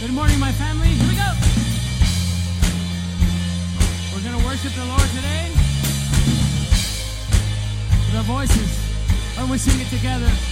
Good morning, my family. Here we go. We're going to worship the Lord today with our voices. Don't we sing it together?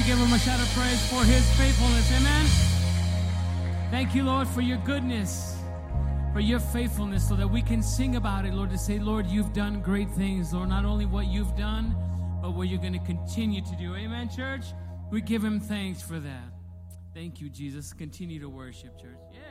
we give him a shout of praise for his faithfulness? Amen. Thank you, Lord, for your goodness, for your faithfulness, so that we can sing about it, Lord, to say, Lord, you've done great things, Lord, not only what you've done, but what you're going to continue to do. Amen, church? We give him thanks for that. Thank you, Jesus. Continue to worship, church. Yeah.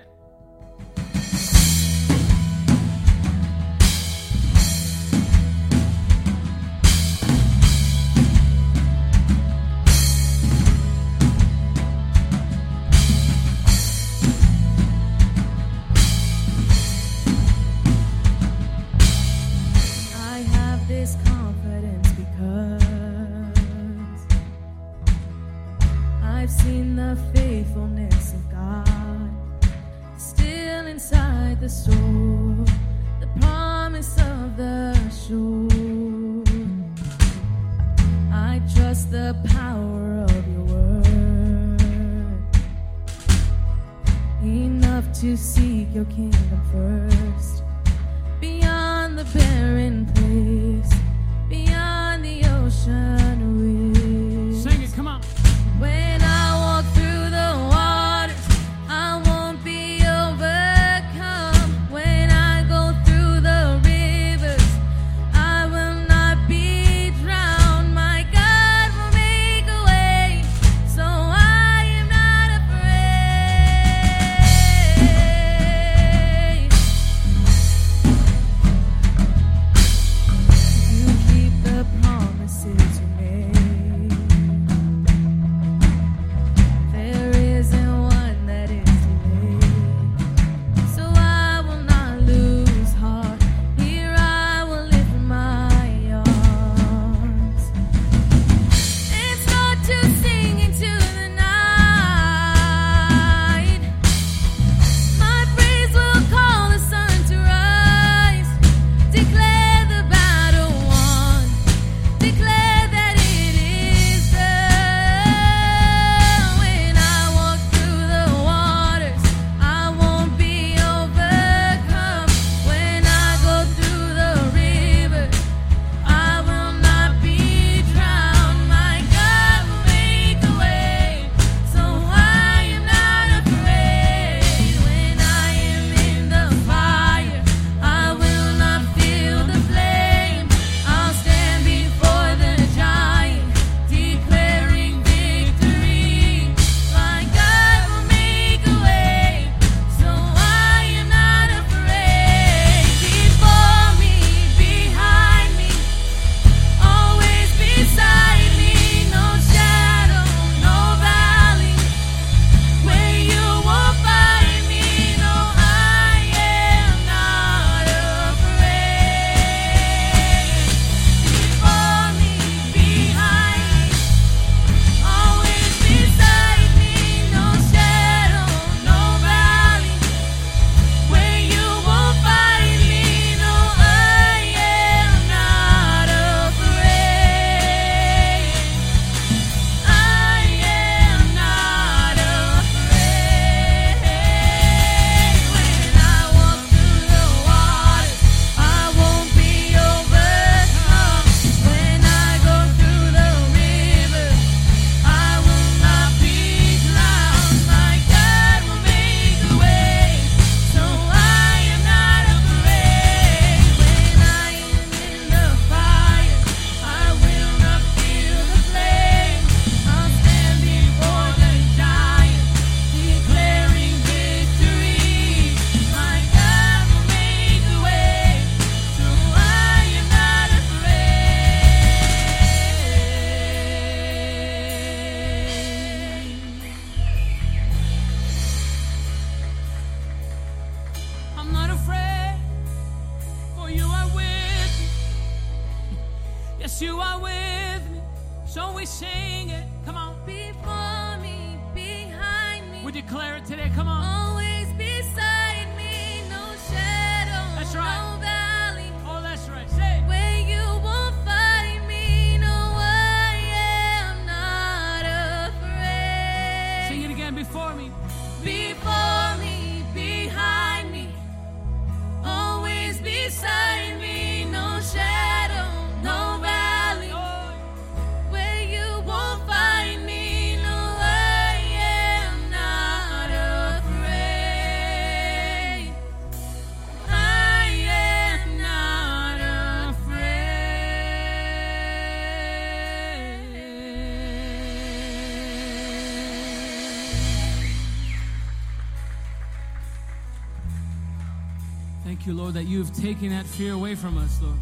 thank you, Lord, that you have taken that fear away from us, Lord.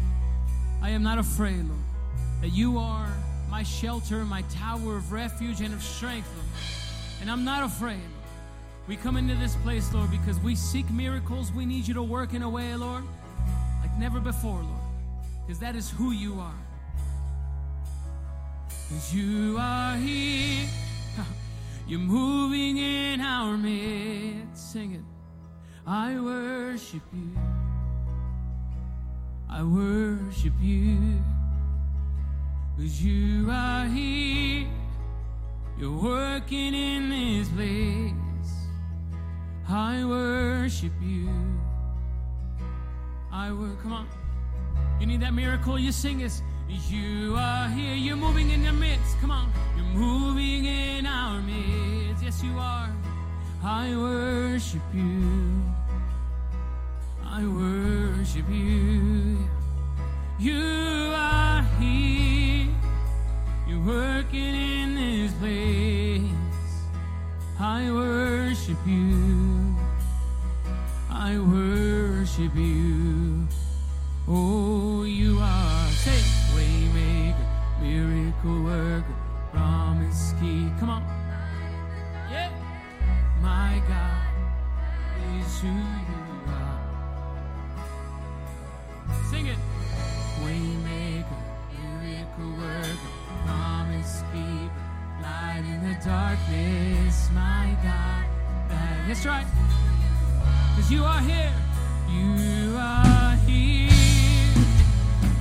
I am not afraid, Lord, that you are my shelter, my tower of refuge and of strength, Lord. And I'm not afraid. We come into this place, Lord, because we seek miracles. We need you to work in a way, Lord, like never before, Lord, because that is who you are. Because you are here. You're moving in our midst. Sing it. I worship you. I worship you. Cause you are here. You're working in this place. I worship you. I will. Come on. You need that miracle, you sing it. You are here. You're moving in your midst. Come on. You're moving in our midst. Yes, you are. I worship you. I worship you. You are here. You're working in this place. I worship you. I worship you. Oh, you are say waymaker, miracle worker, promise key. Come on. Yeah. My God is who you. Sing it. Waymaker, miracle worker, promise keeper, light in the darkness. My God. That's right. Cause you are here. You are here.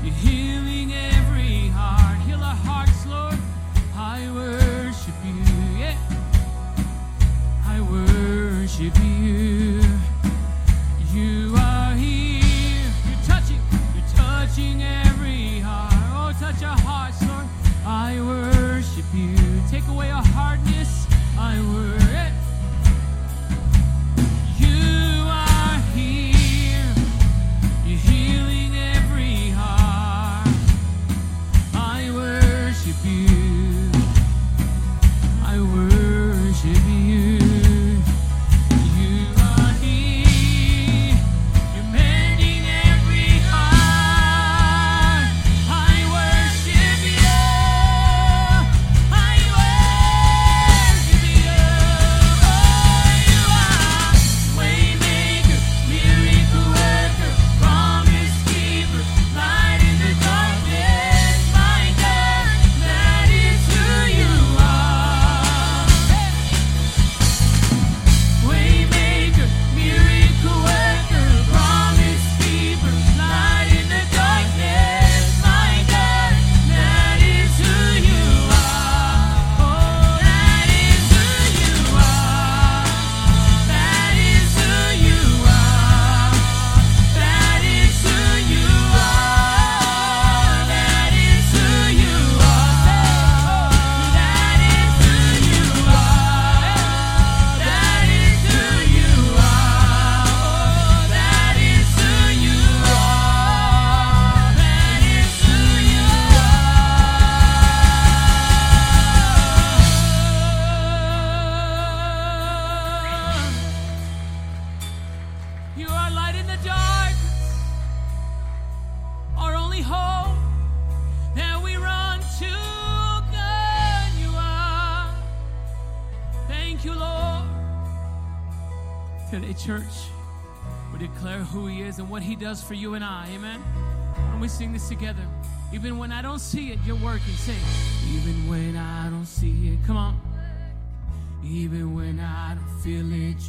You're healing every heart. Heal our hearts, Lord. I worship you. Yeah. I worship you. You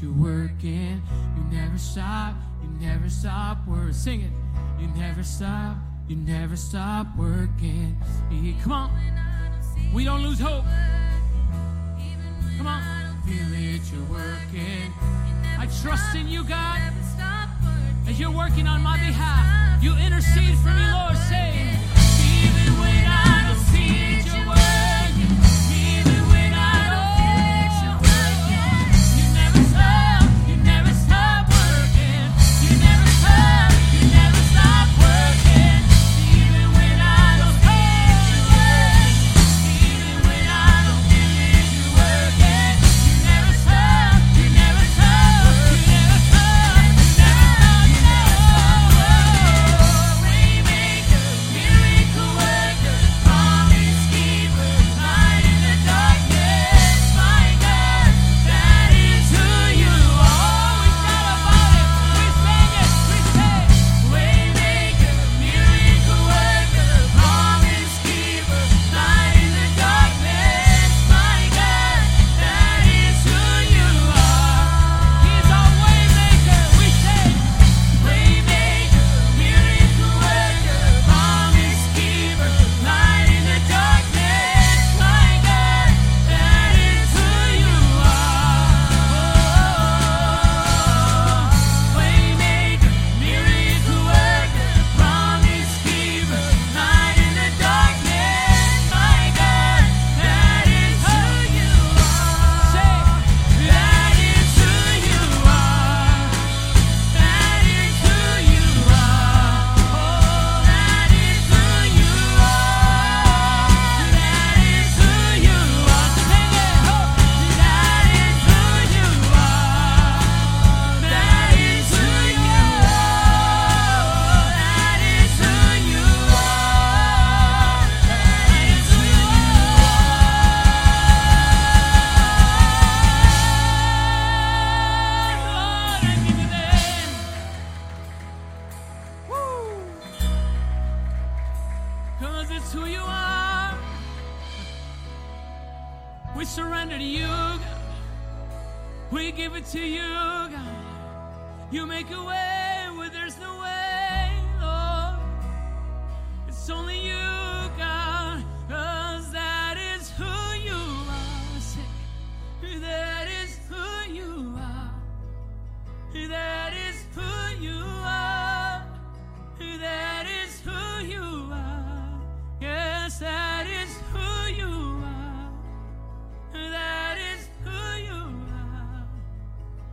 you're working. You never stop, you never stop working. Sing it. You never stop, you never stop working. Yeah, come on. We don't lose hope. Come on. Feel it, you're working. I trust in you, God, as you're working on my behalf. You intercede for me, Lord. Say, even when I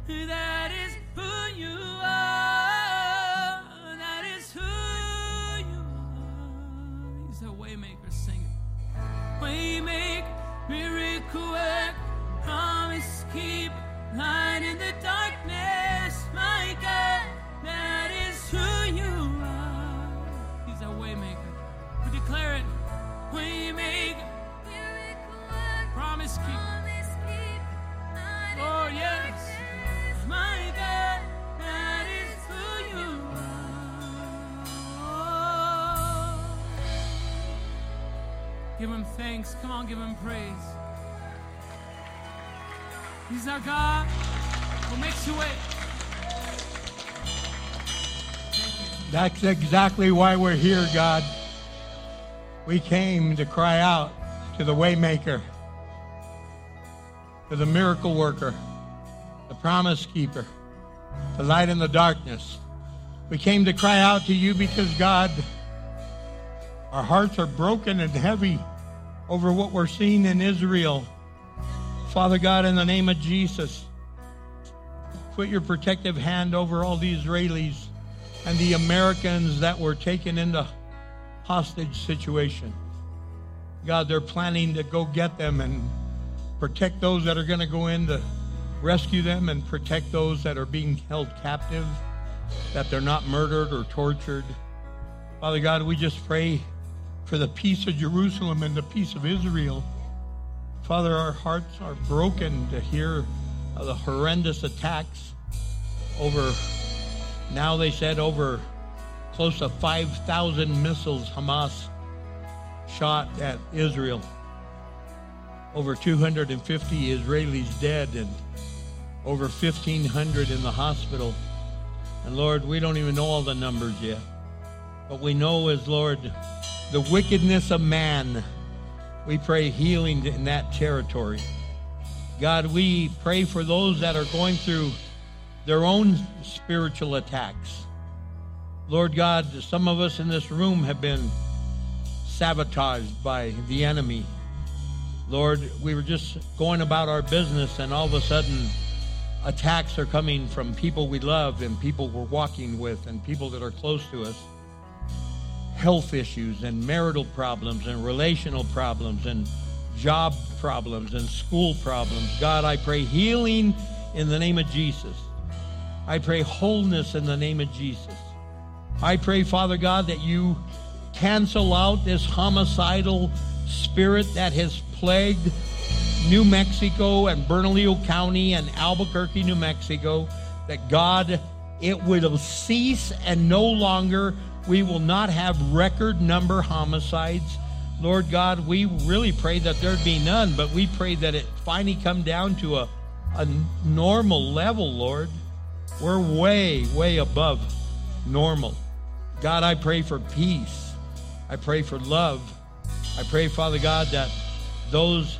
That thanks. Come on, give him praise. He's our God who makes you wait. That's exactly why we're here, God. We came to cry out to the waymaker, to the miracle worker, the promise keeper, the light in the darkness. We came to cry out to you because, God, our hearts are broken and heavy over what we're seeing in Israel. Father God, in the name of Jesus, put your protective hand over all the Israelis and the Americans that were taken into hostage situation. God, they're planning to go get them and protect those that are going to go in to rescue them and protect those that are being held captive, that they're not murdered or tortured. Father God, we just pray for the peace of Jerusalem and the peace of Israel. Father, our hearts are broken to hear the horrendous attacks over, now they said over close to 5,000 missiles Hamas shot at Israel. Over 250 Israelis dead and over 1,500 in the hospital. And Lord, we don't even know all the numbers yet. But we know as Lord, the wickedness of man, we pray healing in that territory. God, we pray for those that are going through their own spiritual attacks. Lord God, some of us in this room have been sabotaged by the enemy. Lord, we were just going about our business, and all of a sudden, attacks are coming from people we love and people we're walking with and people that are close to us. Health issues and marital problems and relational problems and job problems and school problems. God, I pray healing in the name of Jesus. I pray wholeness in the name of Jesus. I pray, Father God, that you cancel out this homicidal spirit that has plagued New Mexico and Bernalillo County and Albuquerque, New Mexico, that God, it will cease and no longer we will not have record number homicides. Lord God, we really pray that there'd be none, but we pray that it finally come down to a, a normal level, Lord. We're way, way above normal. God, I pray for peace. I pray for love. I pray, Father God, that those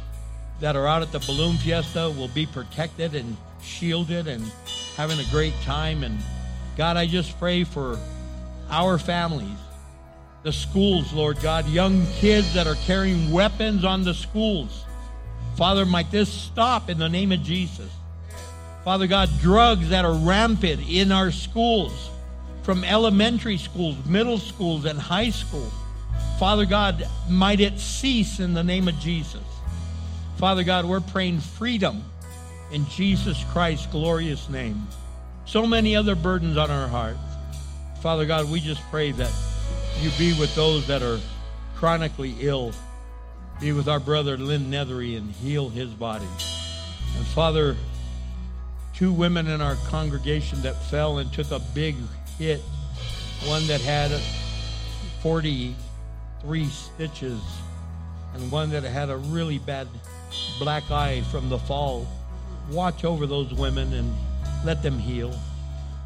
that are out at the balloon fiesta will be protected and shielded and having a great time. And God, I just pray for our families, the schools, Lord God, young kids that are carrying weapons on the schools. Father, might this stop in the name of Jesus. Father God, drugs that are rampant in our schools, from elementary schools, middle schools, and high school. Father God, might it cease in the name of Jesus. Father God, we're praying freedom in Jesus Christ's glorious name. So many other burdens on our hearts. Father God, we just pray that you be with those that are chronically ill. Be with our brother Lynn Nethery and heal his body. And Father, two women in our congregation that fell and took a big hit. One that had 43 stitches, and one that had a really bad black eye from the fall. Watch over those women and let them heal.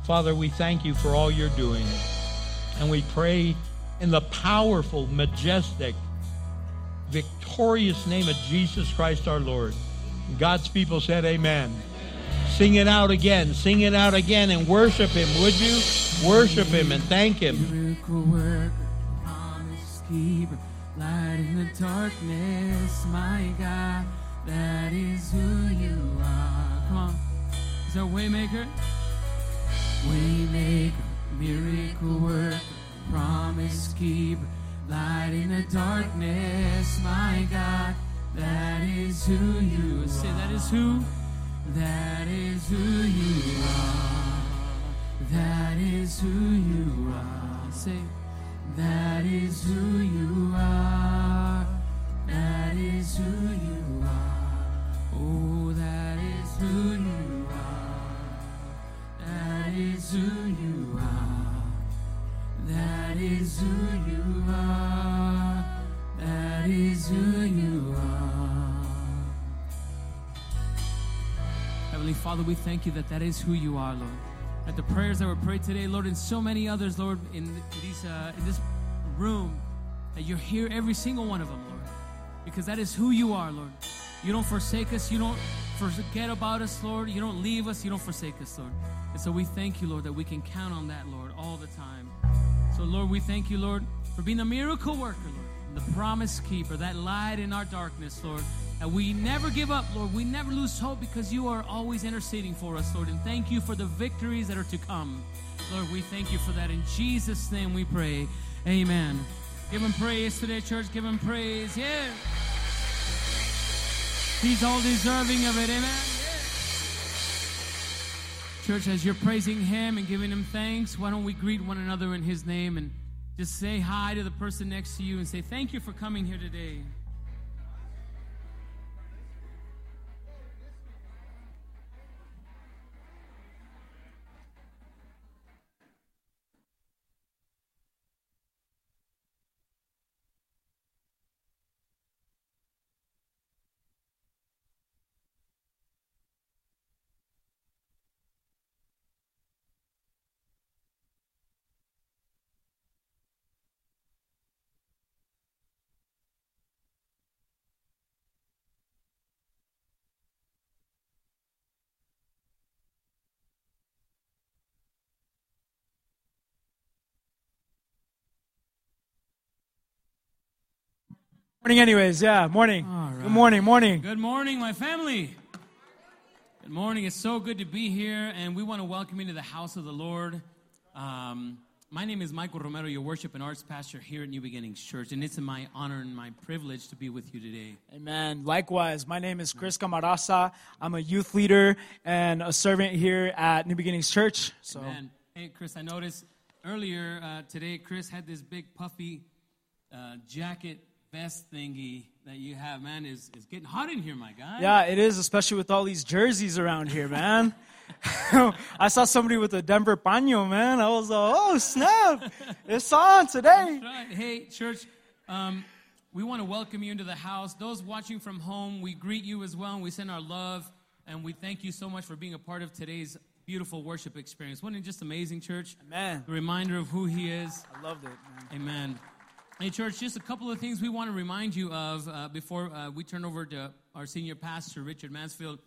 Father, we thank you for all you're doing. And we pray in the powerful, majestic, victorious name of Jesus Christ our Lord. God's people said, Amen. Sing it out again. Sing it out again and worship Him, would you? Worship Him and thank Him. Miracle worker, promise keeper, light in the darkness, my God, that is who you are. Come on. Is a waymaker? Waymaker, miracle worker, promise keeper, light in the darkness, my God, that is who you Say that is who? That is who you are. That is who you are. Say, That is who you are. That is who you Father, we thank you that that is who you are, Lord. That the prayers that were prayed today, Lord, and so many others, Lord, in these uh, in this room, that you're here, every single one of them, Lord, because that is who you are, Lord. You don't forsake us. You don't forget about us, Lord. You don't leave us. You don't forsake us, Lord. And so we thank you, Lord, that we can count on that, Lord, all the time. So, Lord, we thank you, Lord, for being a miracle worker, Lord, the promise keeper, that light in our darkness, Lord. And we never give up, Lord. We never lose hope because you are always interceding for us, Lord. And thank you for the victories that are to come. Lord, we thank you for that. In Jesus' name we pray. Amen. Give him praise today, church. Give him praise. Yeah. He's all deserving of it. Amen. Church, as you're praising him and giving him thanks, why don't we greet one another in his name and just say hi to the person next to you and say, Thank you for coming here today. Morning, anyways. Yeah, morning. Right. Good morning, morning. Good morning, my family. Good morning. It's so good to be here, and we want to welcome you to the house of the Lord. Um, my name is Michael Romero, your worship and arts pastor here at New Beginnings Church, and it's my honor and my privilege to be with you today. Amen. Likewise, my name is Chris Camarasa. I'm a youth leader and a servant here at New Beginnings Church. So, And hey, Chris, I noticed earlier uh, today, Chris had this big puffy uh, jacket vest thingy that you have. Man, is it's getting hot in here, my guy. yeah, it is, especially with all these jerseys around here, man. I saw somebody with a Denver paño, man. I was like, oh, snap. It's on today. Right. Hey, church, um, we want to welcome you into the house. Those watching from home, we greet you as well, and we send our love, and we thank you so much for being a part of today's beautiful worship experience. Wasn't it just amazing, church? Man, A reminder of who He is. I loved it, man. Amen. Hey, church, just a couple of things we want to remind you of uh, before uh, we turn over to our senior pastor, Richard Mansfield.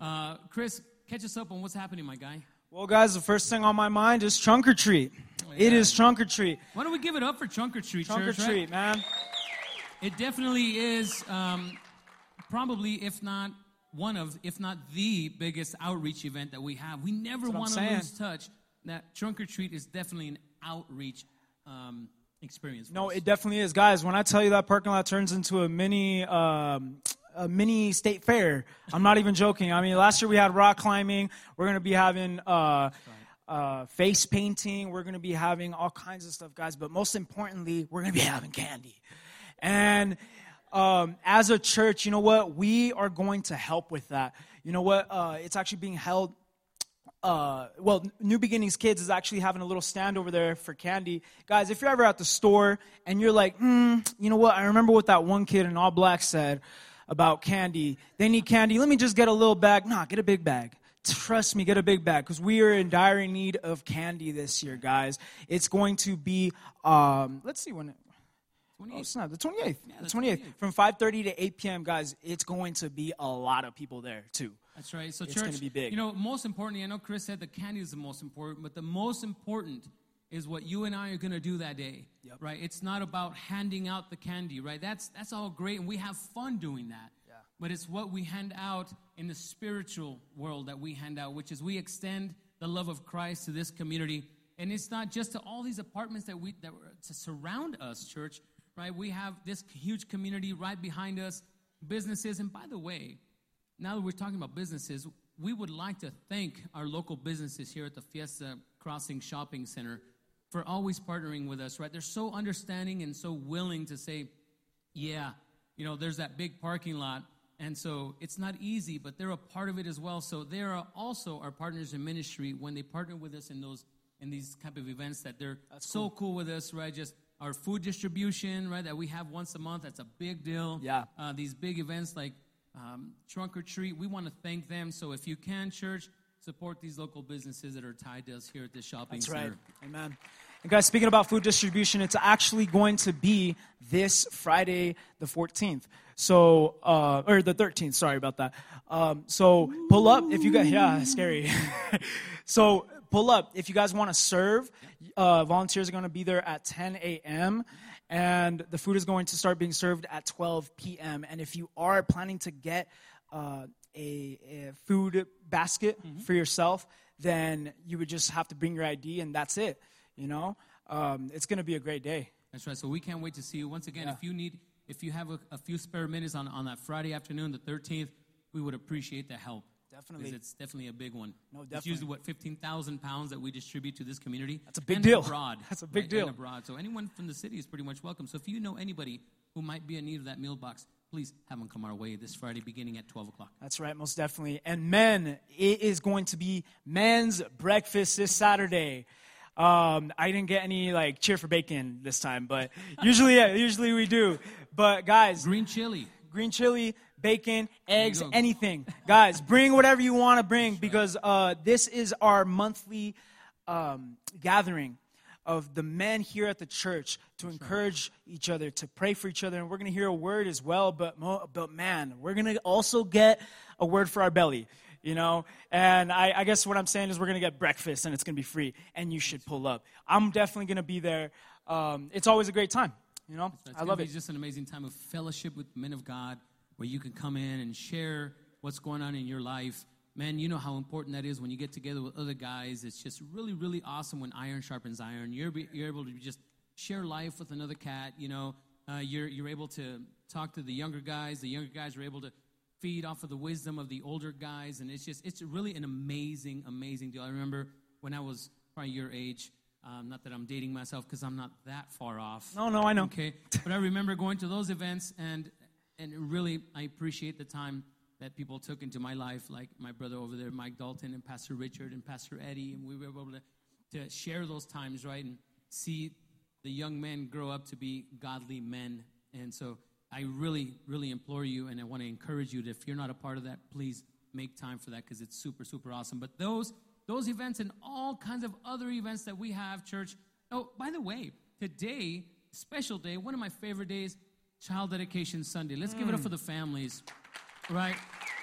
Uh, Chris, catch us up on what's happening, my guy. Well, guys, the first thing on my mind is trunk or treat. It yeah. is trunk or treat. Why don't we give it up for Trunk or Treat, church? Trunk or church? right? treat, man. It definitely is um, probably, if not one of, if not the biggest outreach event that we have. We never That's what I'm want to lose touch. That trunk or treat is definitely an outreach um, experience. No, us. it definitely is, guys. When I tell you that parking lot turns into a mini, um, a mini state fair, I'm not even joking. I mean, last year we had rock climbing. We're gonna be having uh, uh, face painting. We're gonna be having all kinds of stuff, guys. But most importantly, we're gonna be having candy. And um, as a church, you know what? We are going to help with that. You know what? Uh, it's actually being held uh, well, New Beginnings Kids is actually having a little stand over there for candy. Guys, if you're ever at the store and you're like, hmm, you know what? I remember what that one kid in all black said. about candy. They need candy. Let me just get a little bag. Nah, get a big bag. Trust me, get a big bag because we are in dire need of candy this year, guys. It's going to be, um, let's see when. It, Oh, snap! The twenty eighth. the the twenty eighth, from five thirty to eight p.m. Guys, it's going to be a lot of people there too. That's right. So It's church, gonna be big. You know, most importantly, I know Chris said the candy is the most important, but the most important is what you and I are going to do that day. Yep. Right? It's not about handing out the candy, right? That's that's all great and we have fun doing that. Yeah. But it's what we hand out in the spiritual world that we hand out, which is we extend the love of Christ to this community. And it's not just to all these apartments that we that were to surround us, church, right? We have this huge community right behind us, businesses, and by the way, now that we're talking about businesses, we would like to thank our local businesses here at the Fiesta Crossing Shopping Center for always partnering with us, right? They're so understanding and so willing to say, yeah, you know, there's that big parking lot. And so it's not easy, but they're a part of it as well. So they are also our partners in ministry when they partner with us in those in these type of events that they're so cool with us, right? Just our food distribution, right? That we have once a month. That's a big deal. Yeah. Uh, these big events like um, trunk or treat. We want to thank them. So if you can, church, support these local businesses that are tied to us here at this shopping That's center. right. Amen. And guys, speaking about food distribution, it's actually going to be this Friday, the 14th. So, uh, or the 13th. Sorry about that. Um, so pull up if you got. Yeah, scary. so pull up if you guys want to serve. Uh, volunteers are going to be there at 10 a.m. And the food is going to start being served at 12 p.m. And if you are planning to get uh, a, a food basket for yourself, then you would just have to bring your ID and that's it. You know, um, it's going to be a great day. That's right. So we can't wait to see you. Once again, if you need, if you have a, a few spare minutes on, on that Friday afternoon, the 13th, we would appreciate the help. Definitely. It's definitely a big one. No, definitely. It's usually, what, 15,000 pounds that we distribute to this community. That's a big deal. abroad. That's a big right, deal. Abroad. So anyone from the city is pretty much welcome. So if you know anybody who might be in need of that meal box, please have them come our way this Friday beginning at 12 o'clock. That's right, most definitely. And men, it is going to be men's breakfast this Saturday. Um, I didn't get any like cheer for bacon this time, but usually, yeah, usually we do. But guys, Green chili. green chili, bacon, eggs, anything. Guys, bring whatever you want to bring because uh, this is our monthly um, gathering of the men here at the church to encourage each other, to pray for each other. And we're going to hear a word as well, but, mo- but man, we're going to also get a word for our belly. You know, and I, I guess what I'm saying is we're gonna get breakfast and it's gonna be free, and you should pull up. I'm definitely gonna be there. Um, it's always a great time. You know, It's I love it. just an amazing time of fellowship with men of God where you can come in and share what's going on in your life. Man, you know how important that is when you get together with other guys. It's just really, really awesome when iron sharpens iron. You're, be- you're able to just share life with another cat. You know, uh, you're, you're able to talk to the younger guys. The younger guys are able to feed off of the wisdom of the older guys. And it's just, it's really an amazing, amazing deal. I remember when I was probably your age, um, not that I'm dating myself because I'm not that far off. No, no, I know. Okay, but I remember going to those events, and and really I appreciate the time that people took into my life, like my brother over there, Mike Dalton, and Pastor Richard and Pastor Eddie, and we were able to to share those times, right, and see the young men grow up to be godly men. And so I really, really implore you, and I want to encourage you that if you're not a part of that, please make time for that because it's super, super awesome. But those those events and all kinds of other events that we have, church. Oh, by the way, today, special day, one of my favorite days, Child Dedication Sunday. Let's give it up mm. for the families, right?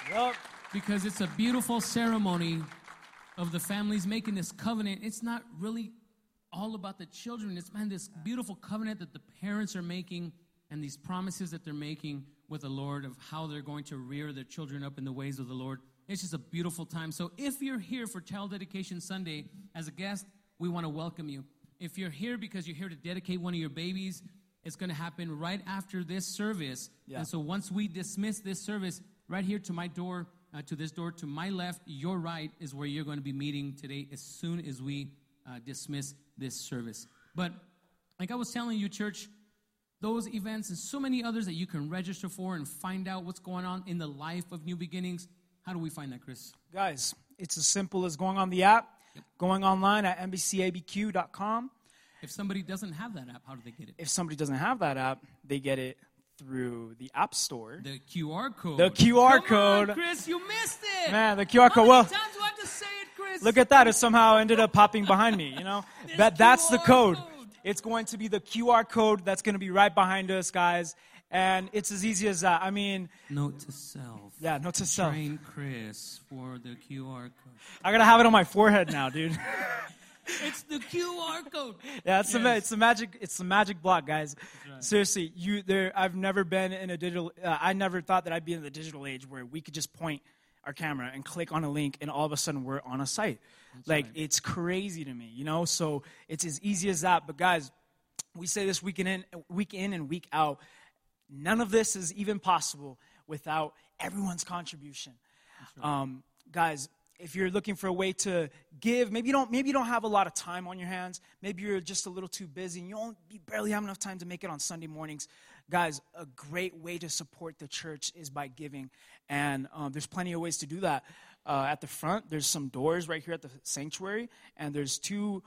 Yup. because it's a beautiful ceremony of the families making this covenant. It's not really all about the children. It's man, this beautiful covenant that the parents are making and these promises that they're making with the Lord of how they're going to rear their children up in the ways of the Lord. It's just a beautiful time. So if you're here for Child Dedication Sunday as a guest, we want to welcome you. If you're here because you're here to dedicate one of your babies, it's going to happen right after this service. Yeah. And so once we dismiss this service, right here to my door, uh, to this door, to my left, your right is where you're going to be meeting today as soon as we uh, dismiss this service. But like I was telling you, church, those events and so many others that you can register for and find out what's going on in the life of New Beginnings. How do we find that, Chris? Guys, it's as simple as going on the app, going online at NBCABQ.com. If somebody doesn't have that app, how do they get it? If somebody doesn't have that app, they get it through the App Store. The QR code. The QR Come on, code. Chris, you missed it. Man, the QR code. Well, times do I have to say it, Chris? look at that. It somehow ended up popping behind me, you know? That that's the code. code. It's going to be the QR code that's going to be right behind us, guys. And it's as easy as that. I mean, Note to self. yeah, note to self. Train Chris for the QR code. I got to have it on my forehead now, dude. It's the QR code. Yeah, it's the it's the magic it's the magic block, guys. Seriously, you there. I've never been in a digital. Uh, I never thought that I'd be in the digital age where we could just point our camera and click on a link, and all of a sudden we're on a site. like it's crazy to me, you know. So it's as easy as that. But guys, we say this week in week in and week out. None of this is even possible without everyone's contribution. Um, guys, if you're looking for a way to give, maybe you don't maybe you don't have a lot of time on your hands. Maybe you're just a little too busy and you don't you barely have enough time to make it on Sunday mornings. Guys, a great way to support the church is by giving, and um, there's plenty of ways to do that. Uh, at the front, there's some doors right here at the sanctuary, and there's two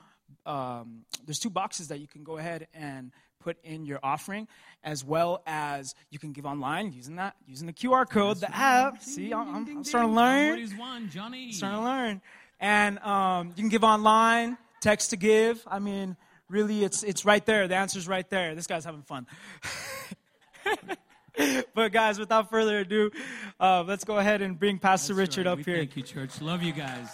um, there's two boxes that you can go ahead and put in your offering, as well as you can give online using that using the QR code, the app. See, I'm, I'm, I'm starting to learn Somebody's won, Johnny. starting to learn. And um, you can give online, text to give. I mean, really, it's it's right there. The answer's right there. This guy's having fun. but guys, without further ado, uh, let's go ahead and bring Pastor That's Richard right. up We here. Thank you, church. Love you guys.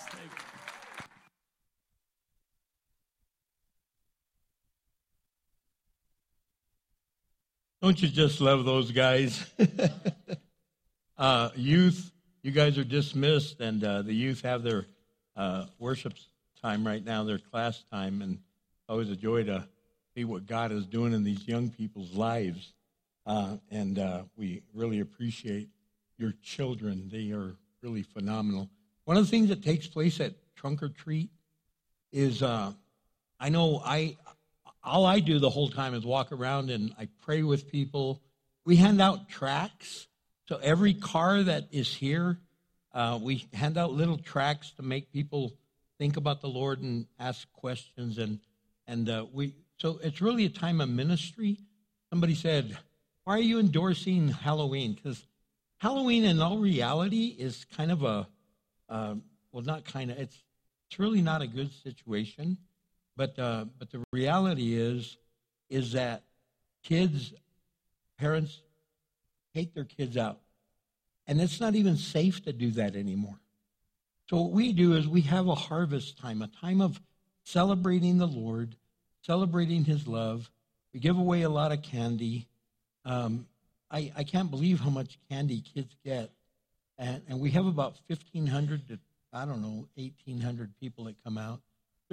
Don't you just love those guys? uh, youth, you guys are dismissed, and uh, the youth have their uh, worship time right now, their class time, and always a joy to see what God is doing in these young people's lives. Uh, and uh, we really appreciate your children. They are really phenomenal. One of the things that takes place at Trunk or Treat is uh, I know I all I do the whole time is walk around and I pray with people. We hand out tracts. So every car that is here, uh, we hand out little tracts to make people think about the Lord and ask questions. And and uh, we so it's really a time of ministry. Somebody said, "Why are you endorsing Halloween?" Because Halloween, in all reality, is kind of a uh, well, not kind of. It's it's really not a good situation. But uh, but the reality is is that kids, parents, take their kids out, and it's not even safe to do that anymore. So what we do is we have a harvest time, a time of celebrating the Lord, celebrating His love. We give away a lot of candy. Um, I I can't believe how much candy kids get, and and we have about fifteen hundred to I don't know eighteen hundred people that come out.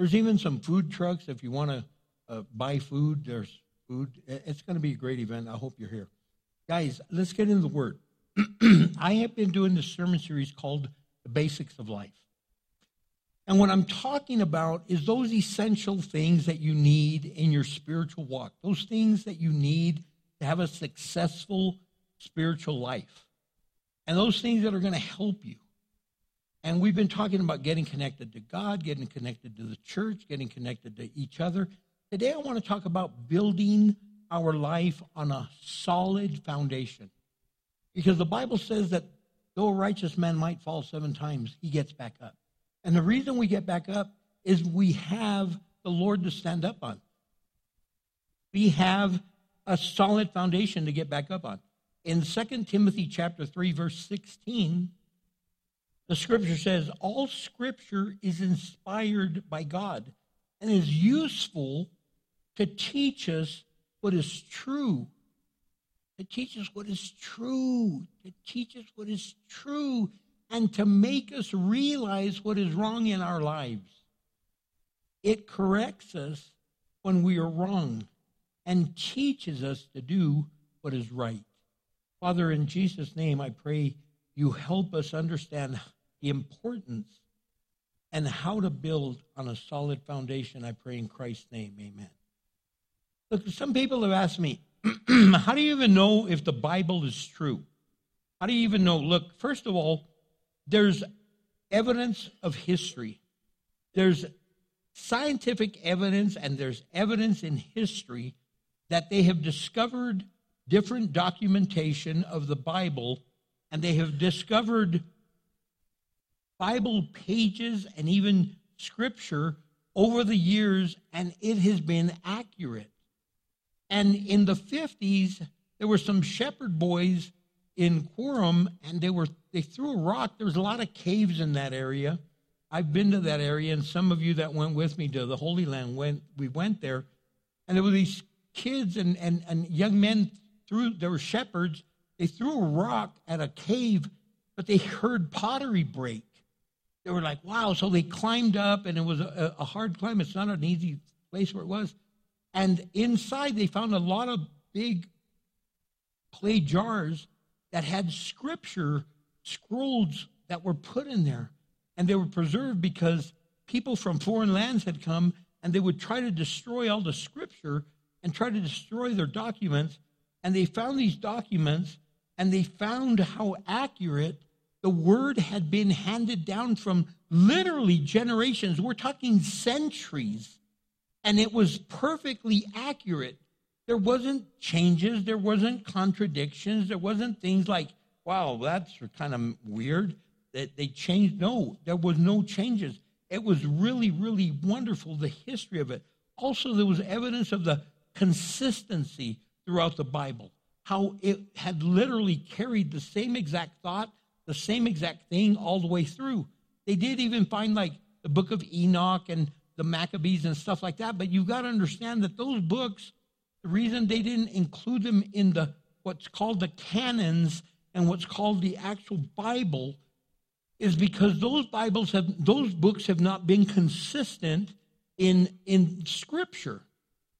There's even some food trucks. If you want to uh, buy food, there's food. It's going to be a great event. I hope you're here. Guys, let's get into the Word. I have been doing this sermon series called The Basics of Life. And what I'm talking about is those essential things that you need in your spiritual walk, those things that you need to have a successful spiritual life, and those things that are going to help you. And we've been talking about getting connected to God, getting connected to the church, getting connected to each other. Today, I want to talk about building our life on a solid foundation. Because the Bible says that though a righteous man might fall seven times, he gets back up. And the reason we get back up is we have the Lord to stand up on. We have a solid foundation to get back up on. In 2 Timothy chapter 3 verse 16, the scripture says, All scripture is inspired by God and is useful to teach us what is true. To teach us what is true. To teach us what is true. And to make us realize what is wrong in our lives. It corrects us when we are wrong and teaches us to do what is right. Father, in Jesus' name, I pray you help us understand importance and how to build on a solid foundation. I pray in Christ's name, amen. Look, some people have asked me, how do you even know if the Bible is true? How do you even know? Look, first of all, there's evidence of history. There's scientific evidence and there's evidence in history that they have discovered different documentation of the Bible, and they have discovered Bible pages and even scripture over the years, and it has been accurate. And in the 50s, there were some shepherd boys in Qumran, and they were they threw a rock. There was a lot of caves in that area. I've been to that area, and some of you that went with me to the Holy Land went. We went there, and there were these kids and and, and young men threw. There were shepherds. They threw a rock at a cave, but they heard pottery break. They were like, "Wow!" So they climbed up, and it was a, a hard climb. It's not an easy place where it was. And inside, they found a lot of big clay jars that had scripture scrolls that were put in there. And they were preserved because people from foreign lands had come and they would try to destroy all the scripture and try to destroy their documents. And they found these documents and they found how accurate the word had been handed down from literally generations. We're talking centuries. And it was perfectly accurate. There wasn't changes, there wasn't contradictions, there wasn't things like, wow, that's kind of weird that they changed. No, there was no changes. It was really, really wonderful, the history of it. Also, there was evidence of the consistency throughout the Bible, how it had literally carried the same exact thought, the same exact thing all the way through. They did even find like the book of Enoch and the Maccabees and stuff like that, but you've got to understand that those books the reason they didn't include them in the what's called the canons and what's called the actual Bible is because those Bibles have those books have not been consistent in in Scripture.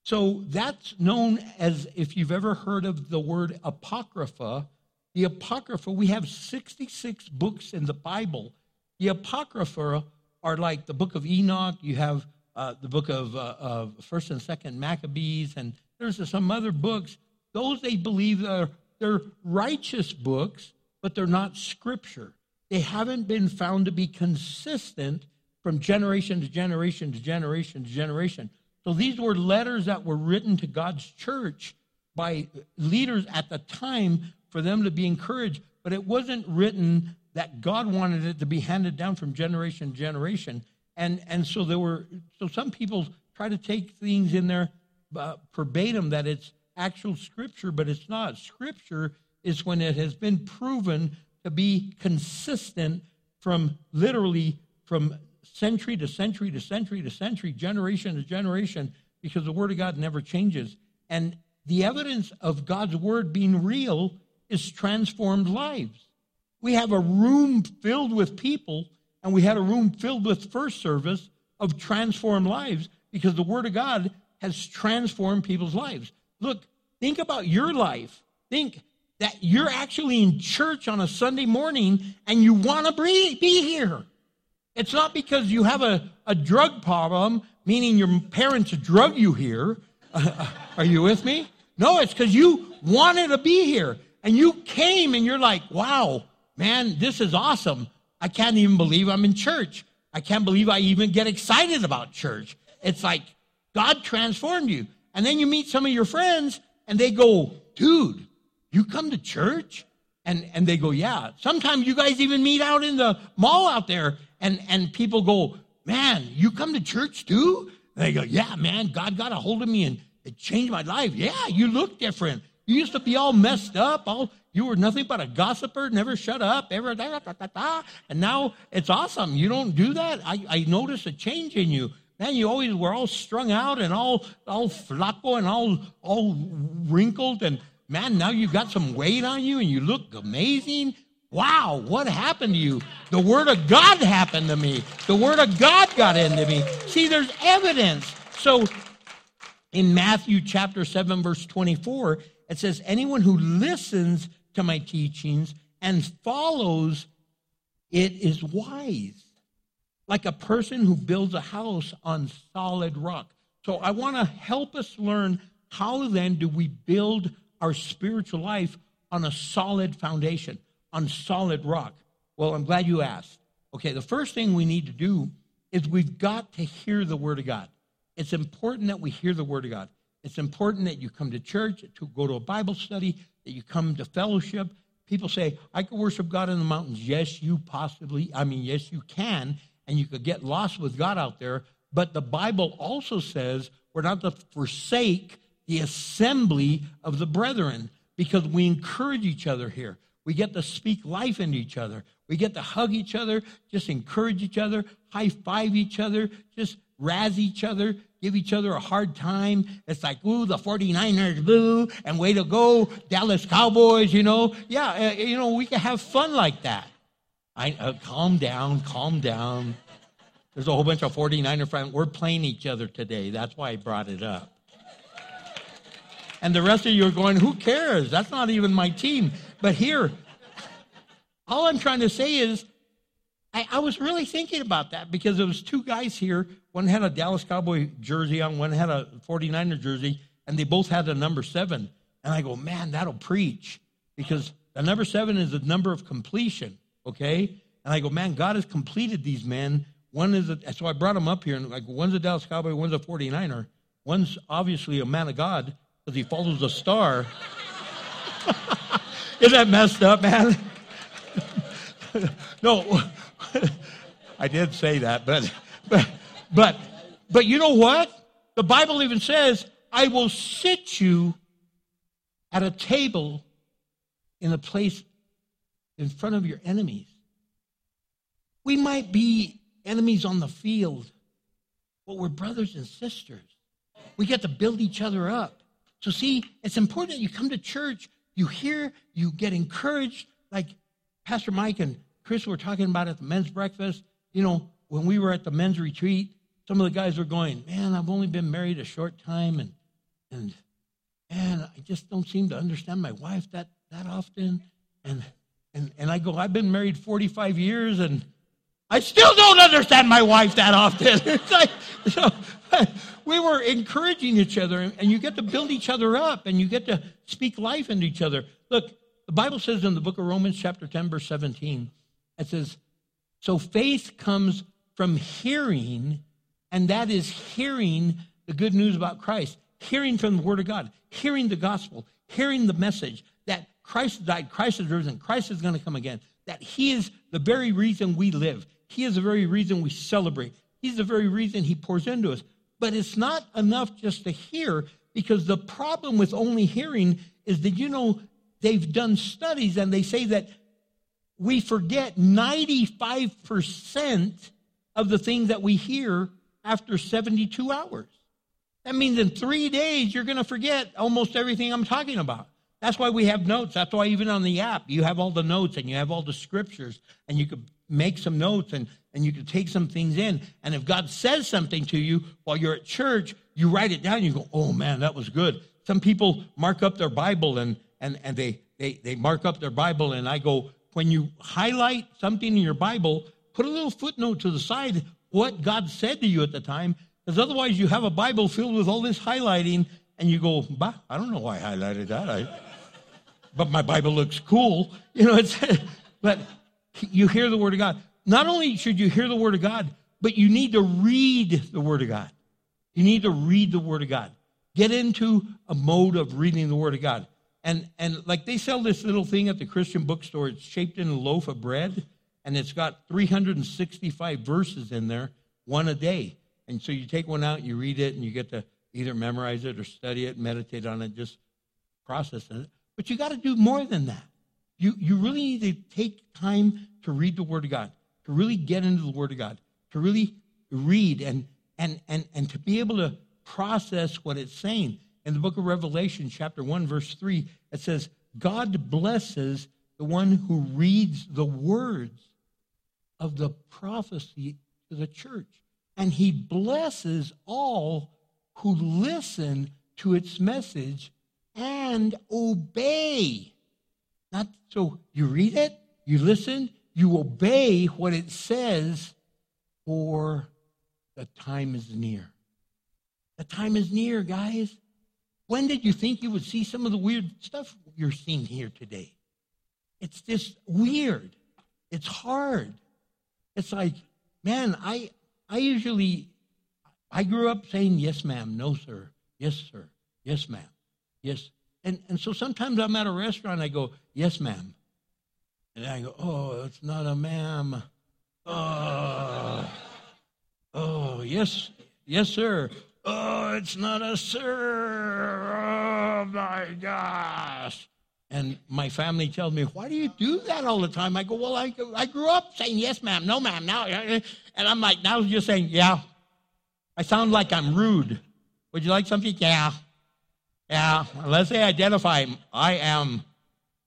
So that's known as if you've ever heard of the word apocrypha. The apocrypha we have 66 books in the Bible. The apocrypha are like the book of Enoch. You have uh, the book of, uh, of First and Second Maccabees, and there's some other books. Those they believe are they're righteous books, but they're not scripture. They haven't been found to be consistent from generation to generation to generation to generation. So these were letters that were written to God's church by leaders at the time for them to be encouraged, but it wasn't written that God wanted it to be handed down from generation to generation. And, and so there were, so some people try to take things in there uh, verbatim that it's actual scripture, but it's not. Scripture is when it has been proven to be consistent from literally from century to century to century to century, generation to generation, because the Word of God never changes. And the evidence of God's Word being real is transformed lives. We have a room filled with people, and we had a room filled with first service of transformed lives because the Word of God has transformed people's lives. Look, think about your life. Think that you're actually in church on a Sunday morning and you want to be here. It's not because you have a, a drug problem, meaning your parents drug you here. Are you with me? No, it's because you wanted to be here and you came and you're like, wow, man, this is awesome. I can't even believe I'm in church. I can't believe I even get excited about church. It's like, God transformed you. And then you meet some of your friends and they go, dude, you come to church? And, and they go, yeah. Sometimes you guys even meet out in the mall out there and, and people go, man, you come to church too? And they go, yeah, man, God got a hold of me and it changed my life. Yeah, you look different. You used to be all messed up, all you were nothing but a gossiper, never shut up, ever da, da, da, da, and now it's awesome. You don't do that. I, I notice a change in you. Man, you always were all strung out and all all flaco and all all wrinkled and man, now you got some weight on you and you look amazing. Wow, what happened to you? The word of God happened to me. The word of God got into me. See, there's evidence. So in Matthew chapter 7 verse 24, it says anyone who listens to my teachings and follows it is wise like a person who builds a house on solid rock. So I want to help us learn how then do we build our spiritual life on a solid foundation, on solid rock? Well, I'm glad you asked. Okay, the first thing we need to do is we've got to hear the Word of God. It's important that we hear the Word of God. It's important that you come to church, to go to a Bible study, that you come to fellowship. People say, I can worship God in the mountains. Yes, you possibly, I mean, yes, you can, and you could get lost with God out there. But the Bible also says we're not to forsake the assembly of the brethren because we encourage each other here. We get to speak life into each other. We get to hug each other, just encourage each other, high five each other, just razz each other, give each other a hard time. It's like, ooh, the 49ers, boo, and way to go, Dallas Cowboys, you know. Yeah, uh, you know, we can have fun like that. I, uh, calm down, calm down. There's a whole bunch of 49er friends. We're playing each other today. That's why I brought it up. And the rest of you are going, who cares? That's not even my team. But here, all I'm trying to say is, I, I, was really thinking about that because there was two guys here. One had a Dallas Cowboy jersey on, one had a 49er jersey, and they both had a number seven. And I go, man, that'll preach because the number seven is the number of completion, okay? And I go, man, God has completed these men. One is, a, so I brought them up here, and like one's a Dallas Cowboy, one's a 49er. One's obviously a man of God because he follows a star. Isn't that messed up, man? no, I did say that, but, but, but, but you know what? The Bible even says, I will sit you at a table in a place in front of your enemies. We might be enemies on the field, but we're brothers and sisters. We get to build each other up. So, see, it's important that you come to church, you hear, you get encouraged, like Pastor Mike and Chris we were talking about at the men's breakfast. You know, when we were at the men's retreat, some of the guys were going, Man, I've only been married a short time, and, and man, I just don't seem to understand my wife that, that often. And, and, and I go, I've been married 45 years, and I still don't understand my wife that often. it's like, we were encouraging each other, and you get to build each other up, and you get to speak life into each other. Look, the Bible says in the book of Romans, chapter 10, verse 17, it says, So faith comes from hearing, and that is hearing the good news about Christ, hearing from the Word of God, hearing the gospel, hearing the message that Christ died, Christ is risen, Christ is going to come again, that He is the very reason we live, He is the very reason we celebrate, He's the very reason He pours into us. But it's not enough just to hear because the problem with only hearing is that, you know, they've done studies and they say that we forget 95% of the things that we hear after 72 hours. That means in three days, you're going to forget almost everything I'm talking about. That's why we have notes. That's why even on the app, you have all the notes and you have all the scriptures and you could make some notes and, and you can take some things in. And if God says something to you while you're at church, you write it down. You go, oh man, that was good. Some people mark up their Bible and, and, and they, they, they mark up their Bible. And I go, when you highlight something in your Bible, put a little footnote to the side what God said to you at the time. Because otherwise, you have a Bible filled with all this highlighting and you go, bah, I don't know why I highlighted that. I, but my Bible looks cool. You know, it's, but you hear the Word of God. Not only should you hear the Word of God, but you need to read the Word of God. You need to read the Word of God. Get into a mode of reading the Word of God. And, and like they sell this little thing at the Christian bookstore, it's shaped in a loaf of bread, and it's got 365 verses in there, one a day. And so you take one out, you read it, and you get to either memorize it or study it, meditate on it, just process it. But you got to do more than that. You, you really need to take time to read the Word of God, to really get into the Word of God, to really read and, and, and, and to be able to process what it's saying. In the book of Revelation, chapter 1, verse 3, it says, God blesses the one who reads the words of the prophecy to the church. And he blesses all who listen to its message and obey. Not so you read it, you listen, you obey what it says, for the time is near. The time is near, guys. When did you think you would see some of the weird stuff you're seeing here today? It's just weird. It's hard. It's like, man, I I usually I grew up saying yes, ma'am, no, sir, yes, sir. Yes, ma'am. Yes. And, and so sometimes I'm at a restaurant, I go, Yes, ma'am. And I go, Oh, it's not a ma'am. Oh, oh, yes, yes, sir. Oh, it's not a sir. Oh, my gosh. And my family tells me, Why do you do that all the time? I go, Well, I, I grew up saying yes, ma'am, no, ma'am, no. Uh, uh. And I'm like, Now you're saying, Yeah. I sound like I'm rude. Would you like something? Yeah. Yeah. Unless they identify, I am,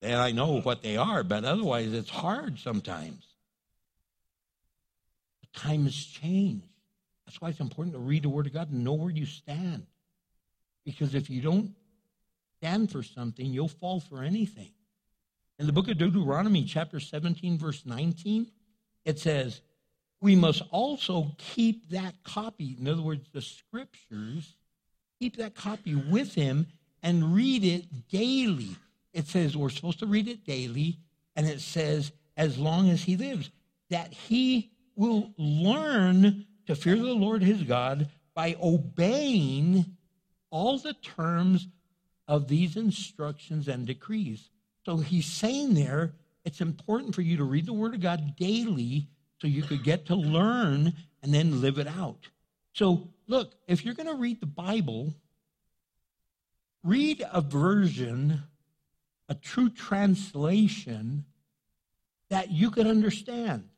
then I know what they are, but otherwise it's hard sometimes. Time has changed. That's why it's important to read the Word of God and know where you stand. Because if you don't stand for something, you'll fall for anything. In the book of Deuteronomy, chapter 17, verse 19, it says, We must also keep that copy, in other words, the scriptures, keep that copy with him and read it daily. It says we're supposed to read it daily, and it says as long as he lives, that he will learn to fear the Lord his God by obeying all the terms of these instructions and decrees. So he's saying there, it's important for you to read the Word of God daily so you could get to learn and then live it out. So, look, if you're going to read the Bible, read a version, a true translation that you could understand.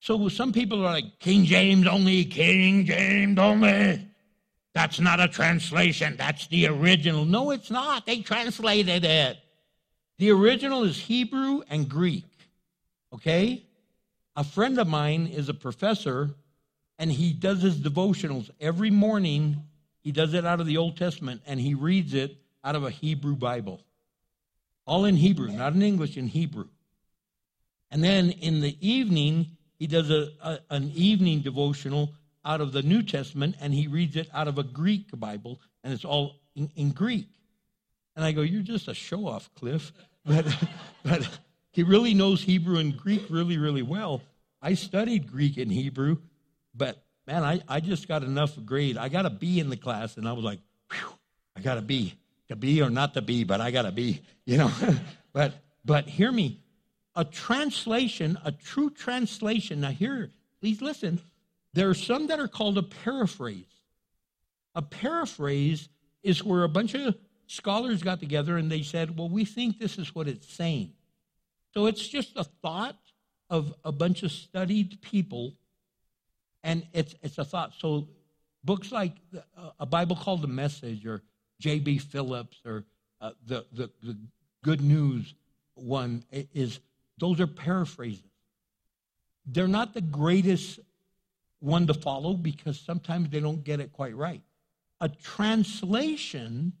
So some people are like, King James only, King James only. That's not a translation. That's the original. No, it's not. They translated it. The original is Hebrew and Greek. Okay? A friend of mine is a professor, and he does his devotionals every morning. He does it out of the Old Testament, and he reads it out of a Hebrew Bible. All in Hebrew, not in English, in Hebrew. And then in the evening, he does a, a, an evening devotional out of the New Testament and he reads it out of a Greek Bible and it's all in, in Greek. And I go, You're just a show off, Cliff. But, but he really knows Hebrew and Greek really, really well. I studied Greek and Hebrew, but man, I, I just got enough grade. I got a B in the class, and I was like, I got a B. To be or not to be, but I got a B, you know. but but hear me. A translation, a true translation. Now here, please listen. There are some that are called a paraphrase. A paraphrase is where a bunch of scholars got together and they said, well, we think this is what it's saying. So it's just a thought of a bunch of studied people, and it's, it's a thought. So books like uh, a Bible called The Message or J.B. Phillips or uh, the, the, the Good News one is those are paraphrases. They're not the greatest one to follow because sometimes they don't get it quite right. A translation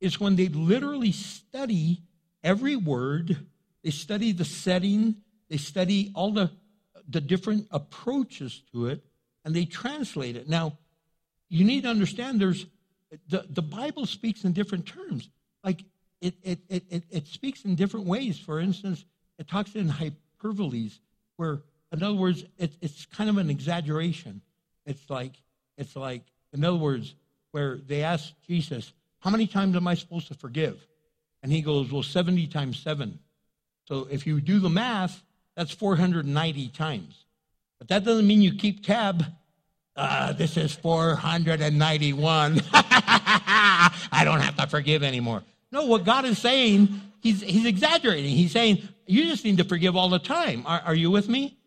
is when they literally study every word, they study the setting, they study all the, the different approaches to it, and they translate it. Now, you need to understand there's the, the Bible speaks in different terms. Like it, it, it, it, it speaks in different ways. For instance, it talks in hyperboles, where in other words, it, it's kind of an exaggeration. It's like, it's like, in other words, where they ask Jesus, How many times am I supposed to forgive? And he goes, Well, 70 times 7. So if you do the math, that's 490 times. But that doesn't mean you keep tab. Uh, this is 491. I don't have to forgive anymore. No, what God is saying, he's, he's exaggerating. He's saying, you just need to forgive all the time. Are, are you with me?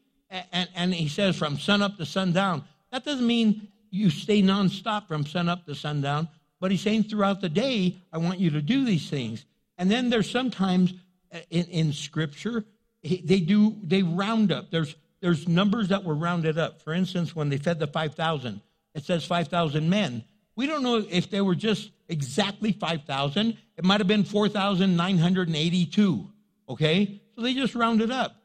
and, and he says from sun up to sundown. That doesn't mean you stay nonstop from sun up to sundown, but he's saying throughout the day, I want you to do these things. And then there's sometimes uh, in, in scripture, they do, they round up. There's, there's numbers that were rounded up. For instance, when they fed the 5,000, it says 5,000 men. We don't know if they were just exactly 5,000. It might have been 4,982. Okay? So they just rounded up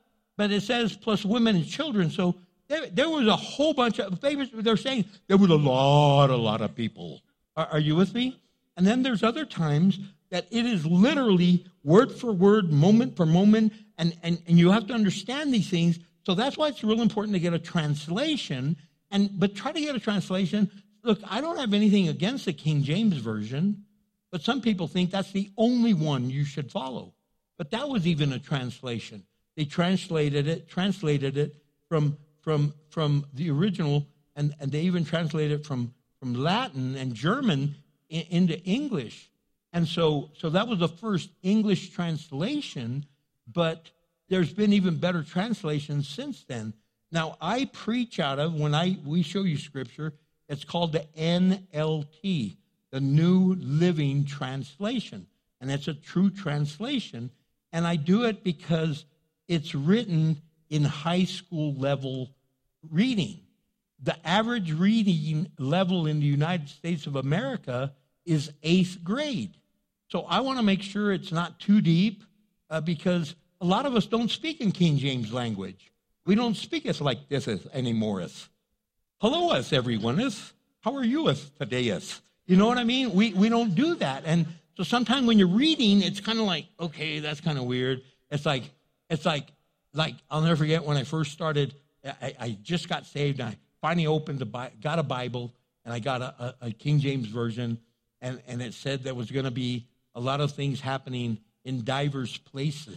but it says plus women and children. So there, there was a whole bunch of, they're saying there was a lot, a lot of people. Are, are you with me? And then there's other times that it is literally word for word, moment for moment, and, and, and you have to understand these things. So that's why it's real important to get a translation. And but try to get a translation look, I don't have anything against the King James Version, but some people think that's the only one you should follow. But that was even a translation. They translated it, translated it from from from the original, and, and they even translated it from, from Latin and German in, into English. And so so that was the first English translation, but there's been even better translations since then. Now I preach out of when I we show you scripture, it's called the NLT, the New Living Translation. And it's a true translation. And I do it because it's written in high school level reading. The average reading level in the United States of America is eighth grade. So I want to make sure it's not too deep uh, because a lot of us don't speak in King James language. We don't speak it like this anymore. Hello, us, everyone. Is how are you us today? Is you know what I mean? We we don't do that, and so sometimes when you're reading, it's kind of like okay, that's kind of weird. It's like it's like like I'll never forget when I first started. I, I just got saved. And I finally opened the got a Bible, and I got a, a, a King James version, and and it said there was going to be a lot of things happening in diverse places.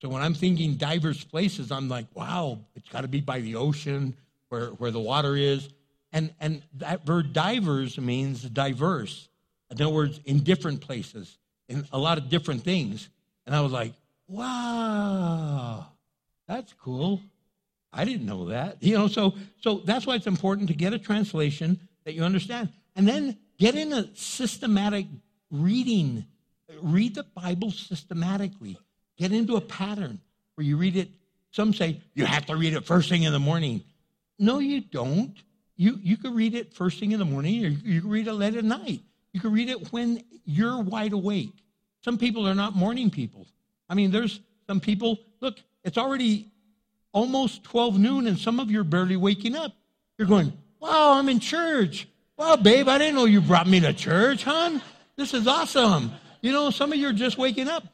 So when I'm thinking diverse places, I'm like, wow, it's got to be by the ocean where, where the water is. And, and that word divers means diverse. In other words, in different places, in a lot of different things. And I was like, wow, that's cool. I didn't know that. You know, so so that's why it's important to get a translation that you understand. And then get in a systematic reading. Read the Bible systematically. Get into a pattern where you read it. Some say you have to read it first thing in the morning. No, you don't. You you can read it first thing in the morning, or you can read it late at night. You can read it when you're wide awake. Some people are not morning people. I mean, there's some people, look, it's already almost 12 noon and some of you are barely waking up. You're going, wow, I'm in church. Wow, babe, I didn't know you brought me to church, hon. This is awesome. You know, some of you are just waking up.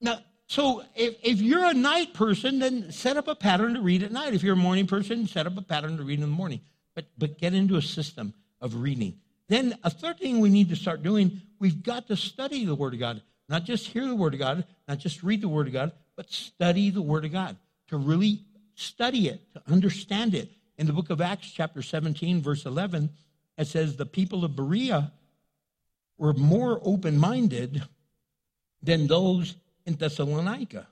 Now, so if, if you're a night person, then set up a pattern to read at night. If you're a morning person, set up a pattern to read in the morning. But, but get into a system of reading. Then a third thing we need to start doing, we've got to study the Word of God. Not just hear the Word of God, not just read the Word of God, but study the Word of God. To really study it, to understand it. In the book of Acts, chapter 17, verse 11, it says, The people of Berea were more open minded than those in Thessalonica.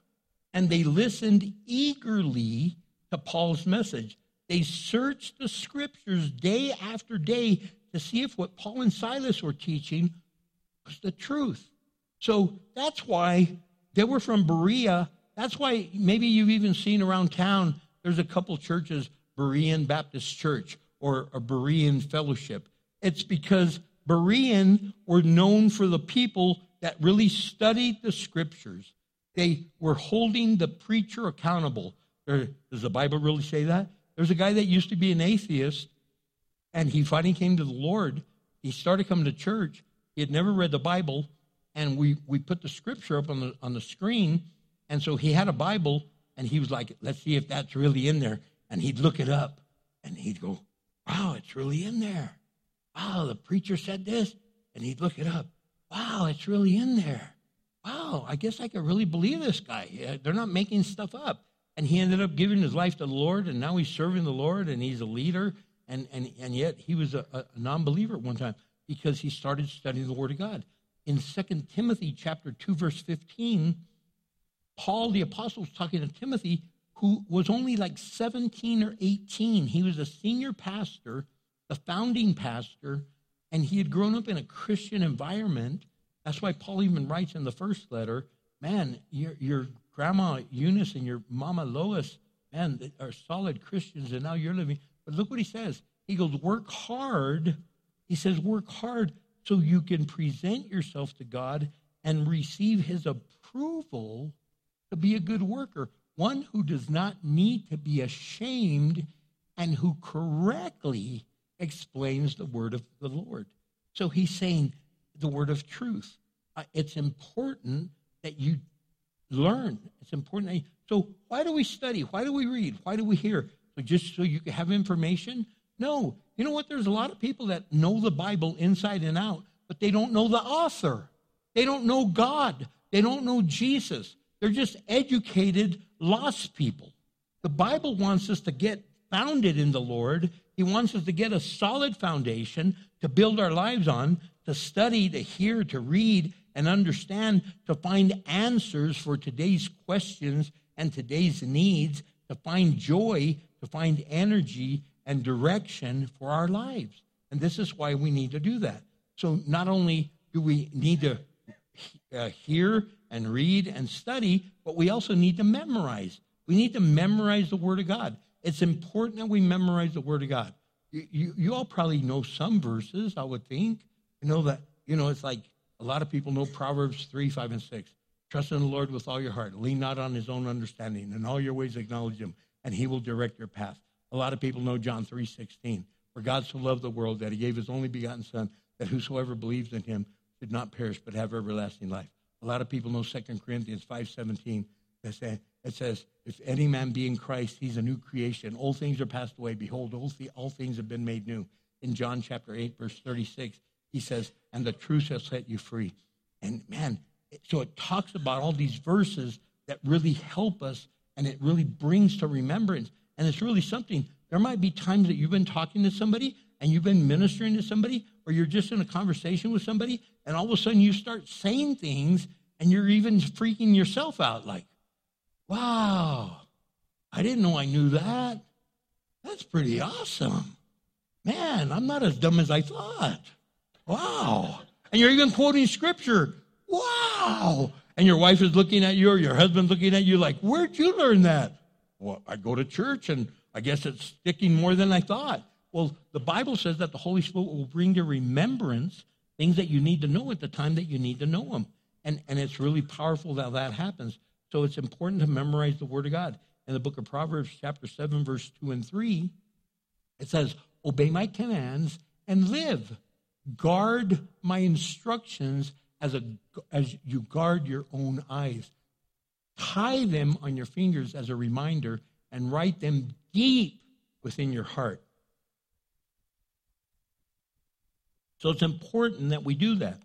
And they listened eagerly to Paul's message. They searched the scriptures day after day to see if what Paul and Silas were teaching was the truth. So that's why they were from Berea. That's why maybe you've even seen around town there's a couple churches, Berean Baptist Church or a Berean Fellowship. It's because Berean were known for the people that really studied the scriptures. They were holding the preacher accountable. Does the Bible really say that? There's a guy that used to be an atheist, and he finally came to the Lord. He started coming to church. He had never read the Bible, and we, we put the scripture up on the, on the screen. And so he had a Bible, and he was like, let's see if that's really in there. And he'd look it up, and he'd go, wow, it's really in there. Wow, the preacher said this. And he'd look it up wow, it's really in there. Wow, I guess I could really believe this guy. They're not making stuff up. And he ended up giving his life to the Lord, and now he's serving the Lord, and he's a leader. And, and, and yet he was a, a non believer at one time because he started studying the Word of God. In 2 Timothy chapter 2, verse 15, Paul the apostle was talking to Timothy, who was only like 17 or 18. He was a senior pastor, the founding pastor and he had grown up in a Christian environment. That's why Paul even writes in the first letter, man, your, your grandma Eunice and your mama Lois, man, are solid Christians, and now you're living. But look what he says. He goes, work hard. He says, work hard so you can present yourself to God and receive his approval to be a good worker, one who does not need to be ashamed and who correctly explains the word of the Lord. So he's saying the word of truth. Uh, it's important that you learn. It's important. You, so why do we study? Why do we read? Why do we hear? Just so you can have information, No. You know what? There's a lot of people that know the Bible inside and out, but they don't know the author. They don't know God. They don't know Jesus. They're just educated, lost people. The Bible wants us to get founded in the Lord. He wants us to get a solid foundation to build our lives on, to study, to hear, to read, and understand, to find answers for today's questions and today's needs, to find joy, to find energy and direction for our lives. And this is why we need to do that. So not only do we need to uh, hear and read and study, but we also need to memorize. We need to memorize the Word of God. It's important that we memorize the Word of God. You, you, you all probably know some verses, I would think. You know that, you know, it's like a lot of people know Proverbs 3, 5, and 6. Trust in the Lord with all your heart. Lean not on his own understanding. In all your ways acknowledge him, and he will direct your path. A lot of people know John 3, 16. For God so loved the world that he gave his only begotten Son, that whosoever believes in him should not perish but have everlasting life. A lot of people know 2 Corinthians 5, 17. That say, it says, if any man be in Christ, he's a new creation. Old things are passed away. Behold, all, th- all things have been made new. In John chapter 8, verse 36, he says, and the truth shall set you free. And man, so it talks about all these verses that really help us and it really brings to remembrance. And it's really something. There might be times that you've been talking to somebody and you've been ministering to somebody, or you're just in a conversation with somebody, and all of a sudden you start saying things and you're even freaking yourself out like, Wow, I didn't know I knew that. That's pretty awesome. Man, I'm not as dumb as I thought. Wow. And you're even quoting scripture. Wow. And your wife is looking at you or your husband's looking at you like, where'd you learn that? Well, I go to church and I guess it's sticking more than I thought. Well, the Bible says that the Holy Spirit will bring to remembrance things that you need to know at the time that you need to know them. And, and it's really powerful that that happens. So it's important to memorize the Word of God. In the book of Proverbs, chapter 7, verse 2 and 3, it says, Obey my commands and live. Guard my instructions as, a, as you guard your own eyes. Tie them on your fingers as a reminder and write them deep within your heart. So it's important that we do that.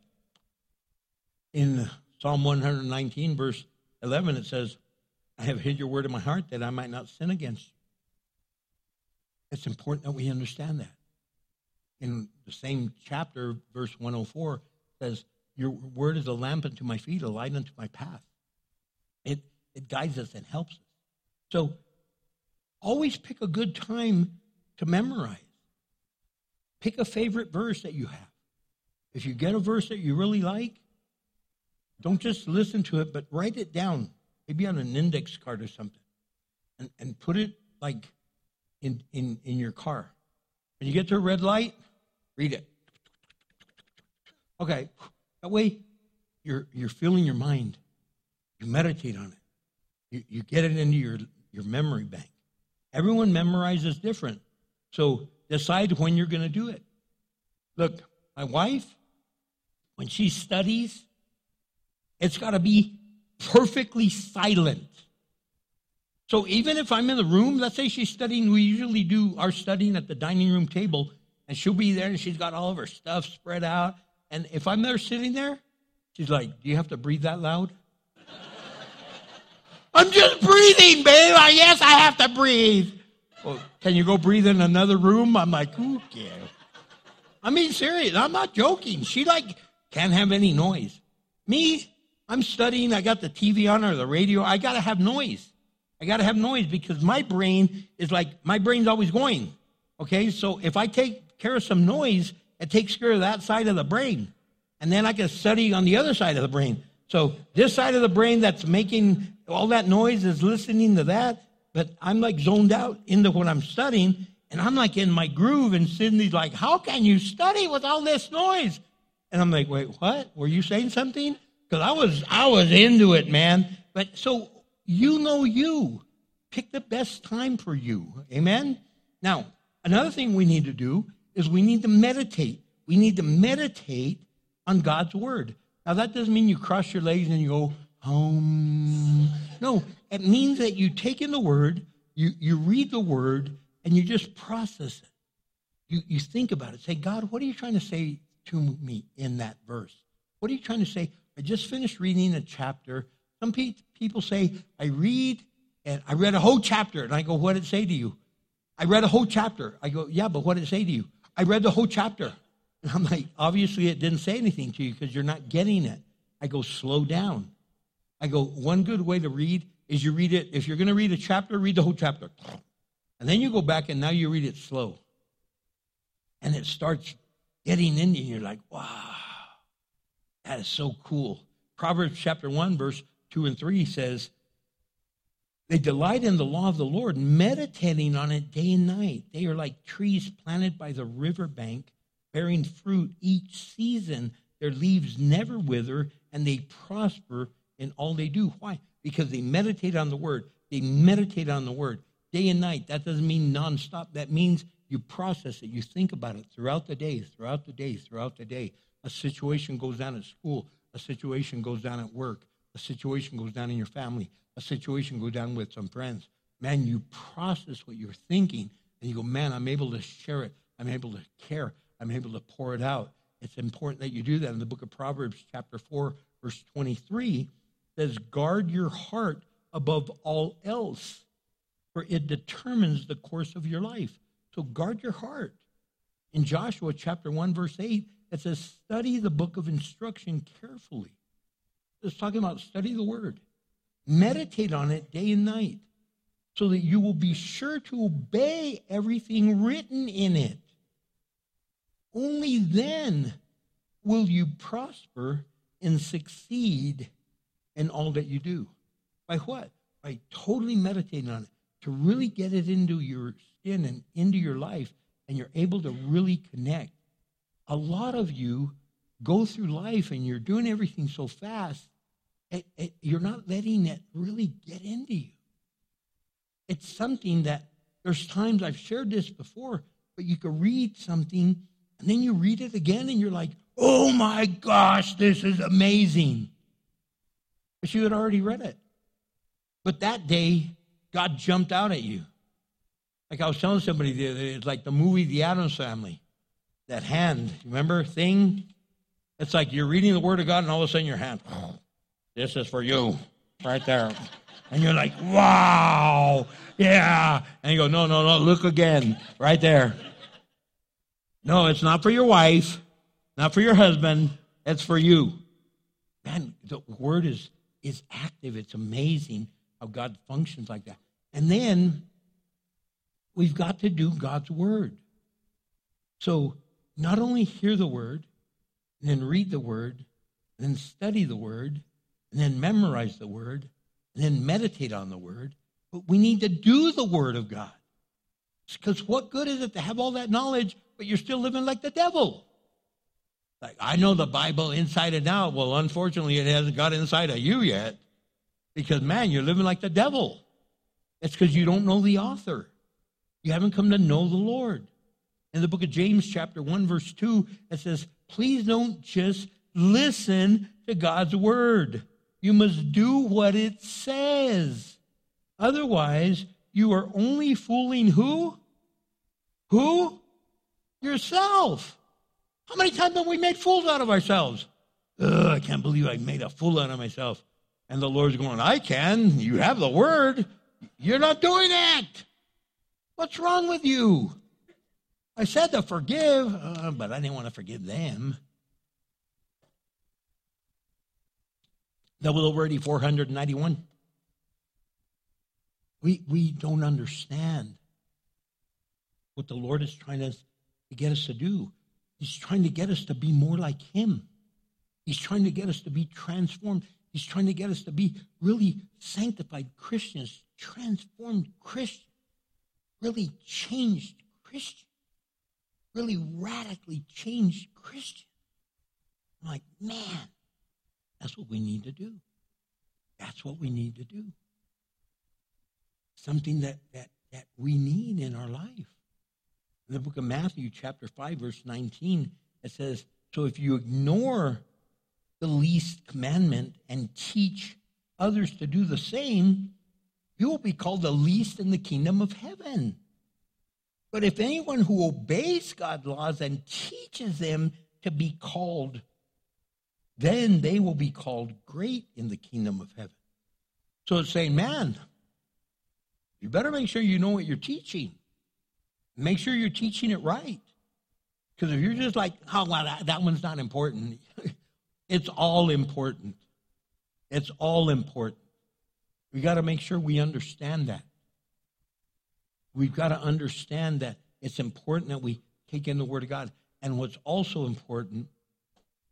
In Psalm 119, verse 11, it says, I have hid your word in my heart that I might not sin against you. It's important that we understand that. In the same chapter, verse 104 says, Your word is a lamp unto my feet, a light unto my path. It, it guides us and helps us. So always pick a good time to memorize. Pick a favorite verse that you have. If you get a verse that you really like, don't just listen to it, but write it down, maybe on an index card or something, and, and put it like in, in, in your car. When you get to a red light, read it. Okay, that way you're, you're filling your mind. You meditate on it. You, you get it into your, your memory bank. Everyone memorizes different. So decide when you're going to do it. Look, my wife, when she studies, it's got to be perfectly silent. So even if I'm in the room, let's say she's studying, we usually do our studying at the dining room table, and she'll be there and she's got all of her stuff spread out. And if I'm there sitting there, she's like, Do you have to breathe that loud? I'm just breathing, babe. I, yes, I have to breathe. Well, can you go breathe in another room? I'm like, cares? I mean, serious. I'm not joking. She like can't have any noise. Me, I'm studying, I got the TV on or the radio, I got to have noise. I got to have noise because my brain is like, my brain's always going. Okay, so if I take care of some noise, it takes care of that side of the brain. And then I can study on the other side of the brain. So this side of the brain that's making all that noise is listening to that, but I'm like zoned out into what I'm studying, and I'm like in my groove, and Cindy's like, How can you study with all this noise? And I'm like, Wait, what? Were you saying something? because I was I was into it, man. But so you know you pick the best time for you. Amen. Now, another thing we need to do is we need to meditate. We need to meditate on God's word. Now that doesn't mean you cross your legs and you go home. No, it means that you take in the word, you, you read the word, and you just process it. you, you think about it. Say, God, what are you trying to say to me in that verse? What are you trying to say? I just finished reading a chapter. Some pe- people say, I read and I read a whole chapter. And I go, what did it say to you? I read a whole chapter. I go, yeah, but what did it say to you? I read the whole chapter. And I'm like, obviously it didn't say anything to you because you're not getting it. I go, slow down. I go, one good way to read is you read it. If you're going to read a chapter, read the whole chapter. And then you go back and now you read it slow. And it starts getting into you. You're like, wow, that is so cool. Proverbs chapter 1, verse 2 and 3 says, They delight in the law of the Lord, meditating on it day and night. They are like trees planted by the riverbank, bearing fruit each season. Their leaves never wither, and they prosper in all they do. Why? Because they meditate on the word. They meditate on the word day and night. That doesn't mean nonstop. That means you process it. You think about it throughout the day, throughout the day, throughout the day. A situation goes down at school. A situation goes down at work. A situation goes down in your family. A situation go down with some friends. Man, you process what you're thinking and you go, man, I'm able to share it. I'm able to care. I'm able to pour it out. It's important that you do that. In the book of Proverbs, chapter 4, verse 23, says, Guard your heart above all else, for it determines the course of your life. So guard your heart. In Joshua chapter 1, verse 8, it says, Study the book of instruction carefully. It's talking about study the word, meditate on it day and night, so that you will be sure to obey everything written in it. Only then will you prosper and succeed in all that you do. By what? By totally meditating on it, to really get it into your skin and into your life, and you're able to really connect. A lot of you go through life and you're doing everything so fast, it, it, you're not letting it really get into you. It's something that there's times I've shared this before, but you could read something and then you read it again and you're like, oh my gosh, this is amazing. But you had already read it. But that day, God jumped out at you. Like I was telling somebody the other day, it's like the movie The Addams Family. That hand, remember, thing? It's like you're reading the Word of God, and all of a sudden your hand, this is for you, right there. And you're like, wow, yeah. And you go, no, no, no, look again, right there. No, it's not for your wife, not for your husband, it's for you. Man, the Word is, is active. It's amazing how God functions like that. And then we've got to do God's word. So not only hear the word, and then read the word, and then study the word, and then memorize the word, and then meditate on the word, but we need to do the word of God. Because what good is it to have all that knowledge, but you're still living like the devil? Like, I know the Bible inside and out. Well, unfortunately, it hasn't got inside of you yet. Because, man, you're living like the devil. It's because you don't know the author. You haven't come to know the Lord. In the book of James, chapter 1, verse 2, it says, Please don't just listen to God's word. You must do what it says. Otherwise, you are only fooling who? Who? Yourself. How many times have we made fools out of ourselves? Ugh, I can't believe I made a fool out of myself. And the Lord's going, I can. You have the word. You're not doing it. What's wrong with you? I said to forgive, uh, but I didn't want to forgive them. Double over 491. We, we don't understand what the Lord is trying to, to get us to do. He's trying to get us to be more like Him. He's trying to get us to be transformed. He's trying to get us to be really sanctified Christians, transformed Christians, really changed Christians, really radically changed Christians. I'm like, man, that's what we need to do. That's what we need to do. Something that, that, that we need in our life. In the book of Matthew, chapter 5, verse 19, it says, So if you ignore the least commandment and teach others to do the same, you will be called the least in the kingdom of heaven. But if anyone who obeys God's laws and teaches them to be called, then they will be called great in the kingdom of heaven. So it's saying, man, you better make sure you know what you're teaching. Make sure you're teaching it right. Because if you're just like, oh, well, that, that one's not important, it's all important. It's all important. We got to make sure we understand that. We've got to understand that it's important that we take in the Word of God. And what's also important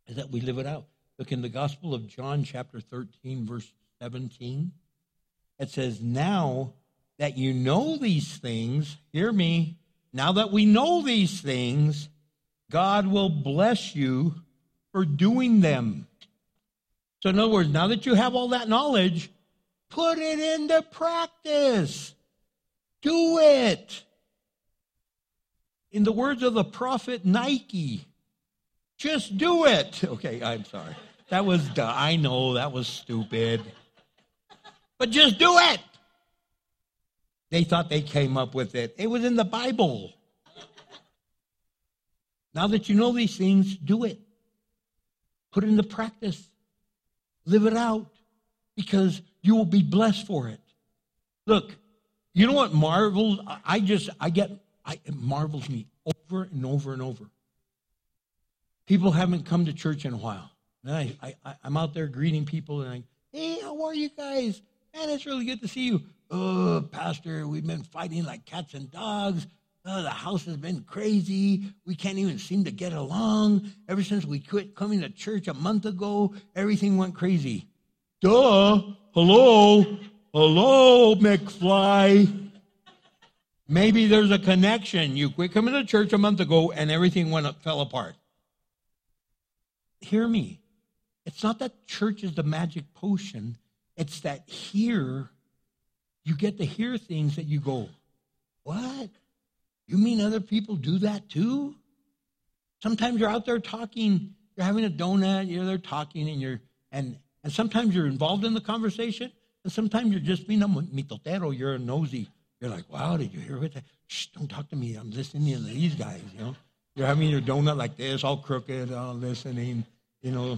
is that we live it out. Look in the Gospel of John, chapter 13, verse 17. It says, Now that you know these things, hear me, now that we know these things, God will bless you for doing them. So, in other words, now that you have all that knowledge, put it into practice. Do it. In the words of the prophet Nike, just do it. Okay, I'm sorry. That was, I know that was stupid. But just do it. They thought they came up with it. It was in the Bible. Now that you know these things, do it. Put it into practice. Live it out because you will be blessed for it. Look, you know what marvels? I just, I get, I, it marvels me over and over and over. People haven't come to church in a while. And I, I, I'm out there greeting people and I, hey, how are you guys? Man, it's really good to see you. Oh, Pastor, we've been fighting like cats and dogs. Oh, the house has been crazy. We can't even seem to get along. Ever since we quit coming to church a month ago, everything went crazy. Duh. Hello. Hello, McFly. Maybe there's a connection. You quit coming to church a month ago and everything went up, fell apart. Hear me. It's not that church is the magic potion. It's that here you get to hear things that you go, What? You mean other people do that too? Sometimes you're out there talking, you're having a donut, you're there talking, and you're and and sometimes you're involved in the conversation, and sometimes you're just being a mitotero, you're a nosy. You're like, wow, did you hear what that? Shh, don't talk to me. I'm listening to these guys, you know. You're having your donut like this, all crooked, all listening, you know.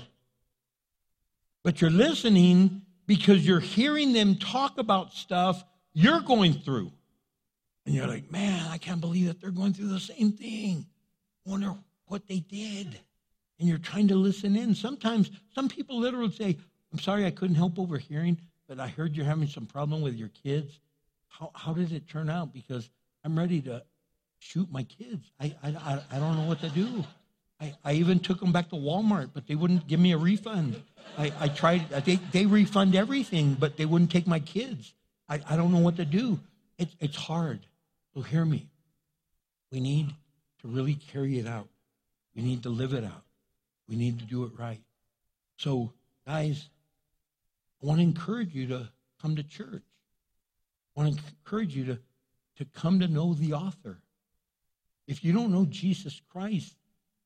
But you're listening because you're hearing them talk about stuff you're going through. And you're like, man, I can't believe that they're going through the same thing. Wonder what they did. And you're trying to listen in. Sometimes some people literally say, I'm sorry I couldn't help overhearing, but I heard you're having some problem with your kids. How, how did it turn out? Because I'm ready to shoot my kids. I, I, I don't know what to do. I, I even took them back to Walmart, but they wouldn't give me a refund. I, I tried, they, they refund everything, but they wouldn't take my kids. I, I don't know what to do. It, it's hard. So hear me. We need to really carry it out. We need to live it out. We need to do it right. So, guys, I want to encourage you to come to church. I want to encourage you to, to come to know the author. If you don't know Jesus Christ,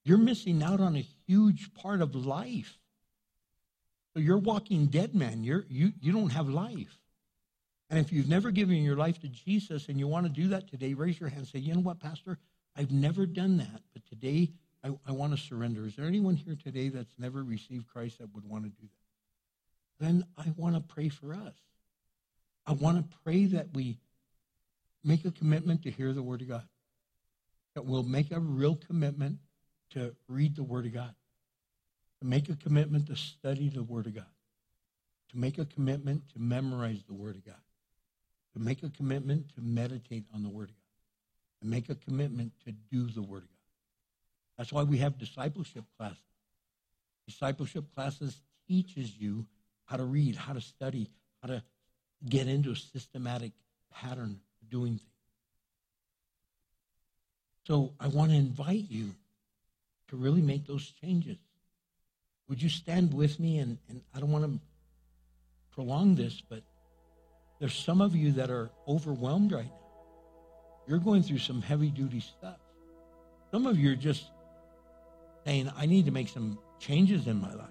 you're missing out on a huge part of life. So you're walking dead man. You're, you, you don't have life. And if you've never given your life to Jesus and you want to do that today, raise your hand and say, you know what, Pastor? I've never done that, but today I, I want to surrender. Is there anyone here today that's never received Christ that would want to do that? Then I want to pray for us. I want to pray that we make a commitment to hear the Word of God, that we'll make a real commitment to read the Word of God, to make a commitment to study the Word of God, to make a commitment to memorize the Word of God, to make a commitment to meditate on the Word of God, to make a commitment to do the Word of God. That's why we have discipleship classes. Discipleship classes teaches you how to read, how to study, how to get into a systematic pattern of doing things. So I want to invite you to really make those changes. Would you stand with me? And, and I don't want to prolong this, but there's some of you that are overwhelmed right now. You're going through some heavy duty stuff. Some of you are just saying, I need to make some changes in my life.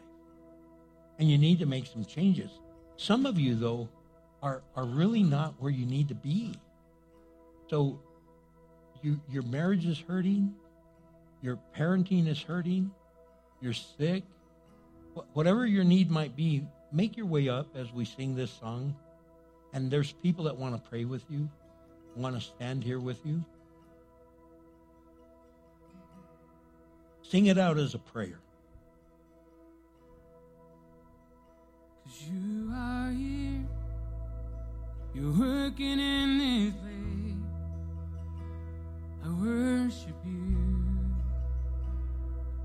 And you need to make some changes. Some of you, though, are, are really not where you need to be. So you, your marriage is hurting, your parenting is hurting, you're sick, wh- whatever your need might be, make your way up as we sing this song. And there's people that want to pray with you, want to stand here with you. Sing it out as a prayer. Cause you are here. You're working in this place. I worship you.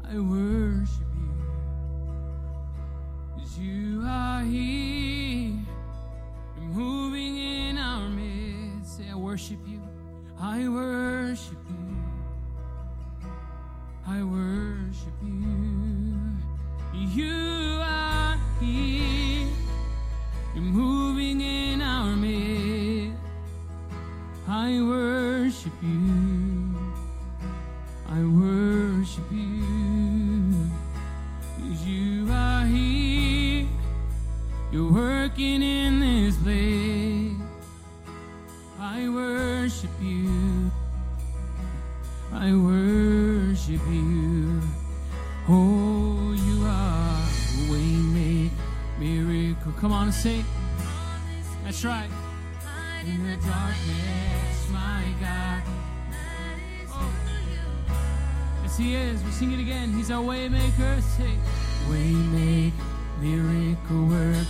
I worship you. Cause you are here. You're moving in our midst. Say, I worship you. I worship you. I worship you. You are here. You're moving in our midst. I worship you. Miracle. Come on. That's right. In the darkness, my God. Oh. Yes, He is. We sing it again. He's our way maker. Say, way miracle work,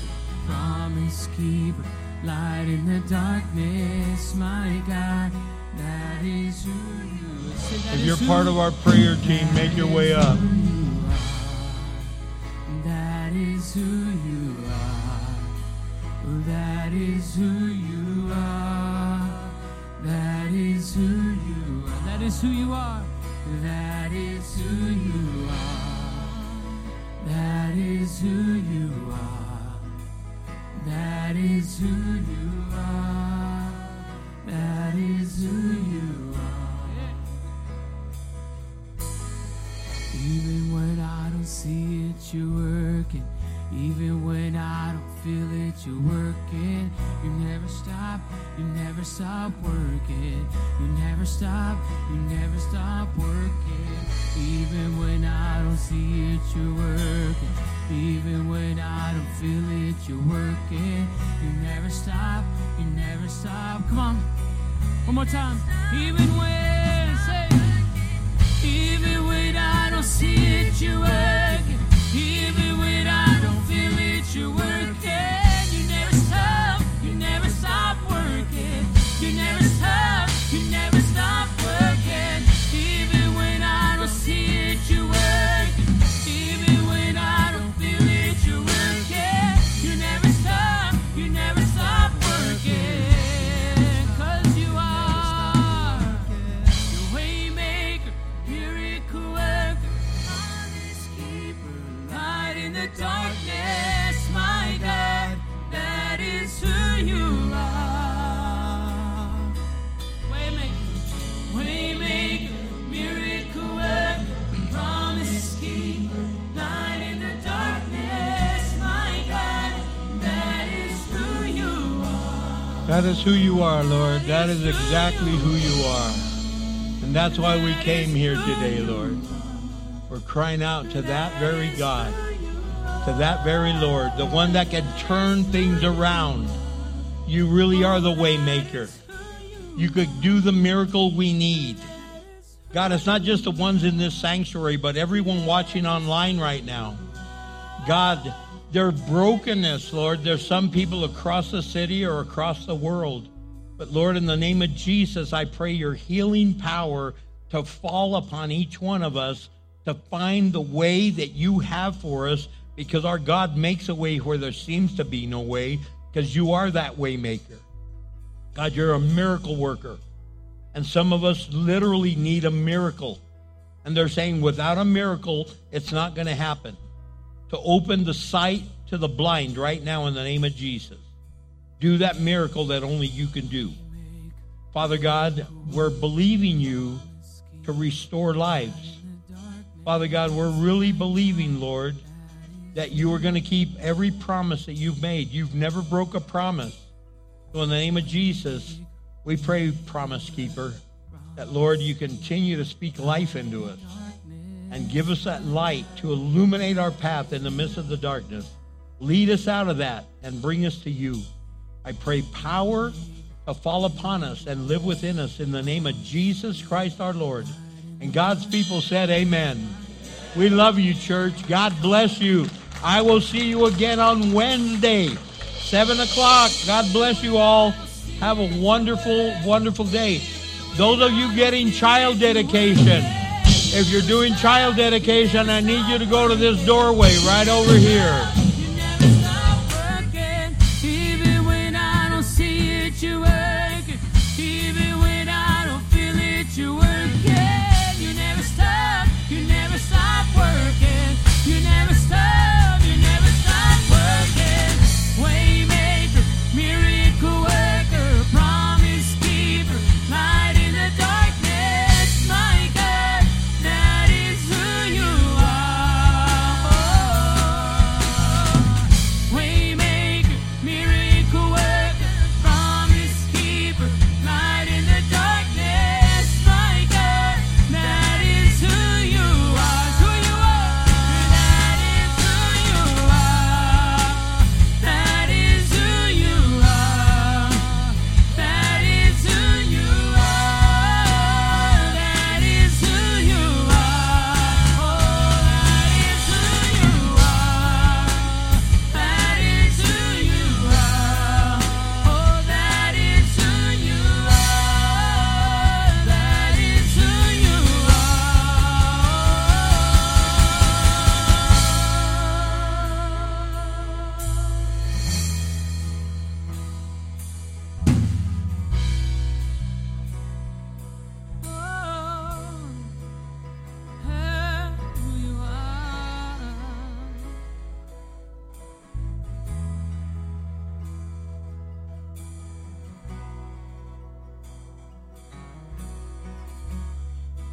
promise keeper, light in the darkness, my God. That is who you are. Say, that If you're part of our prayer team, make your way up. Is who you are. That is who you are. That is who you are. That is who you are. That is who you are. That is who you are. That is who you are. Even when I don't see it, you're working. Even when I don't feel it, you're working. You never stop, you never stop working. You never stop, you never stop working. Even when I don't see it, you're working. Even when I don't feel it, you're working. You never stop, you never stop. Come on, one more time. Even when, say, even when I don't see it, you're working. That is who you are, Lord. That is exactly who you are. And that's why we came here today, Lord. We're crying out to that very God, to that very Lord, the one that can turn things around. You really are the waymaker. You could do the miracle we need. God, it's not just the ones in this sanctuary, but everyone watching online right now. God, their brokenness, Lord, there's some people across the city or across the world. But Lord, in the name of Jesus, I pray your healing power to fall upon each one of us to find the way that you have for us because our God makes a way where there seems to be no way because you are that way maker. God, you're a miracle worker. And some of us literally need a miracle. And they're saying without a miracle, it's not going to happen. To open the sight to the blind right now in the name of Jesus. Do that miracle that only you can do. Father God, we're believing you to restore lives. Father God, we're really believing, Lord, that you are going to keep every promise that you've made. You've never broke a promise. So in the name of Jesus, we pray, promise keeper, that, Lord, you continue to speak life into us and give us that light to illuminate our path in the midst of the darkness. Lead us out of that and bring us to you. I pray power to fall upon us and live within us in the name of Jesus Christ our Lord. And God's people said, Amen. We love you, church. God bless you. I will see you again on Wednesday, 7 o'clock. God bless you all. Have a wonderful, wonderful day. Those of you getting child dedication, if you're doing child dedication, I need you to go to this doorway right over here.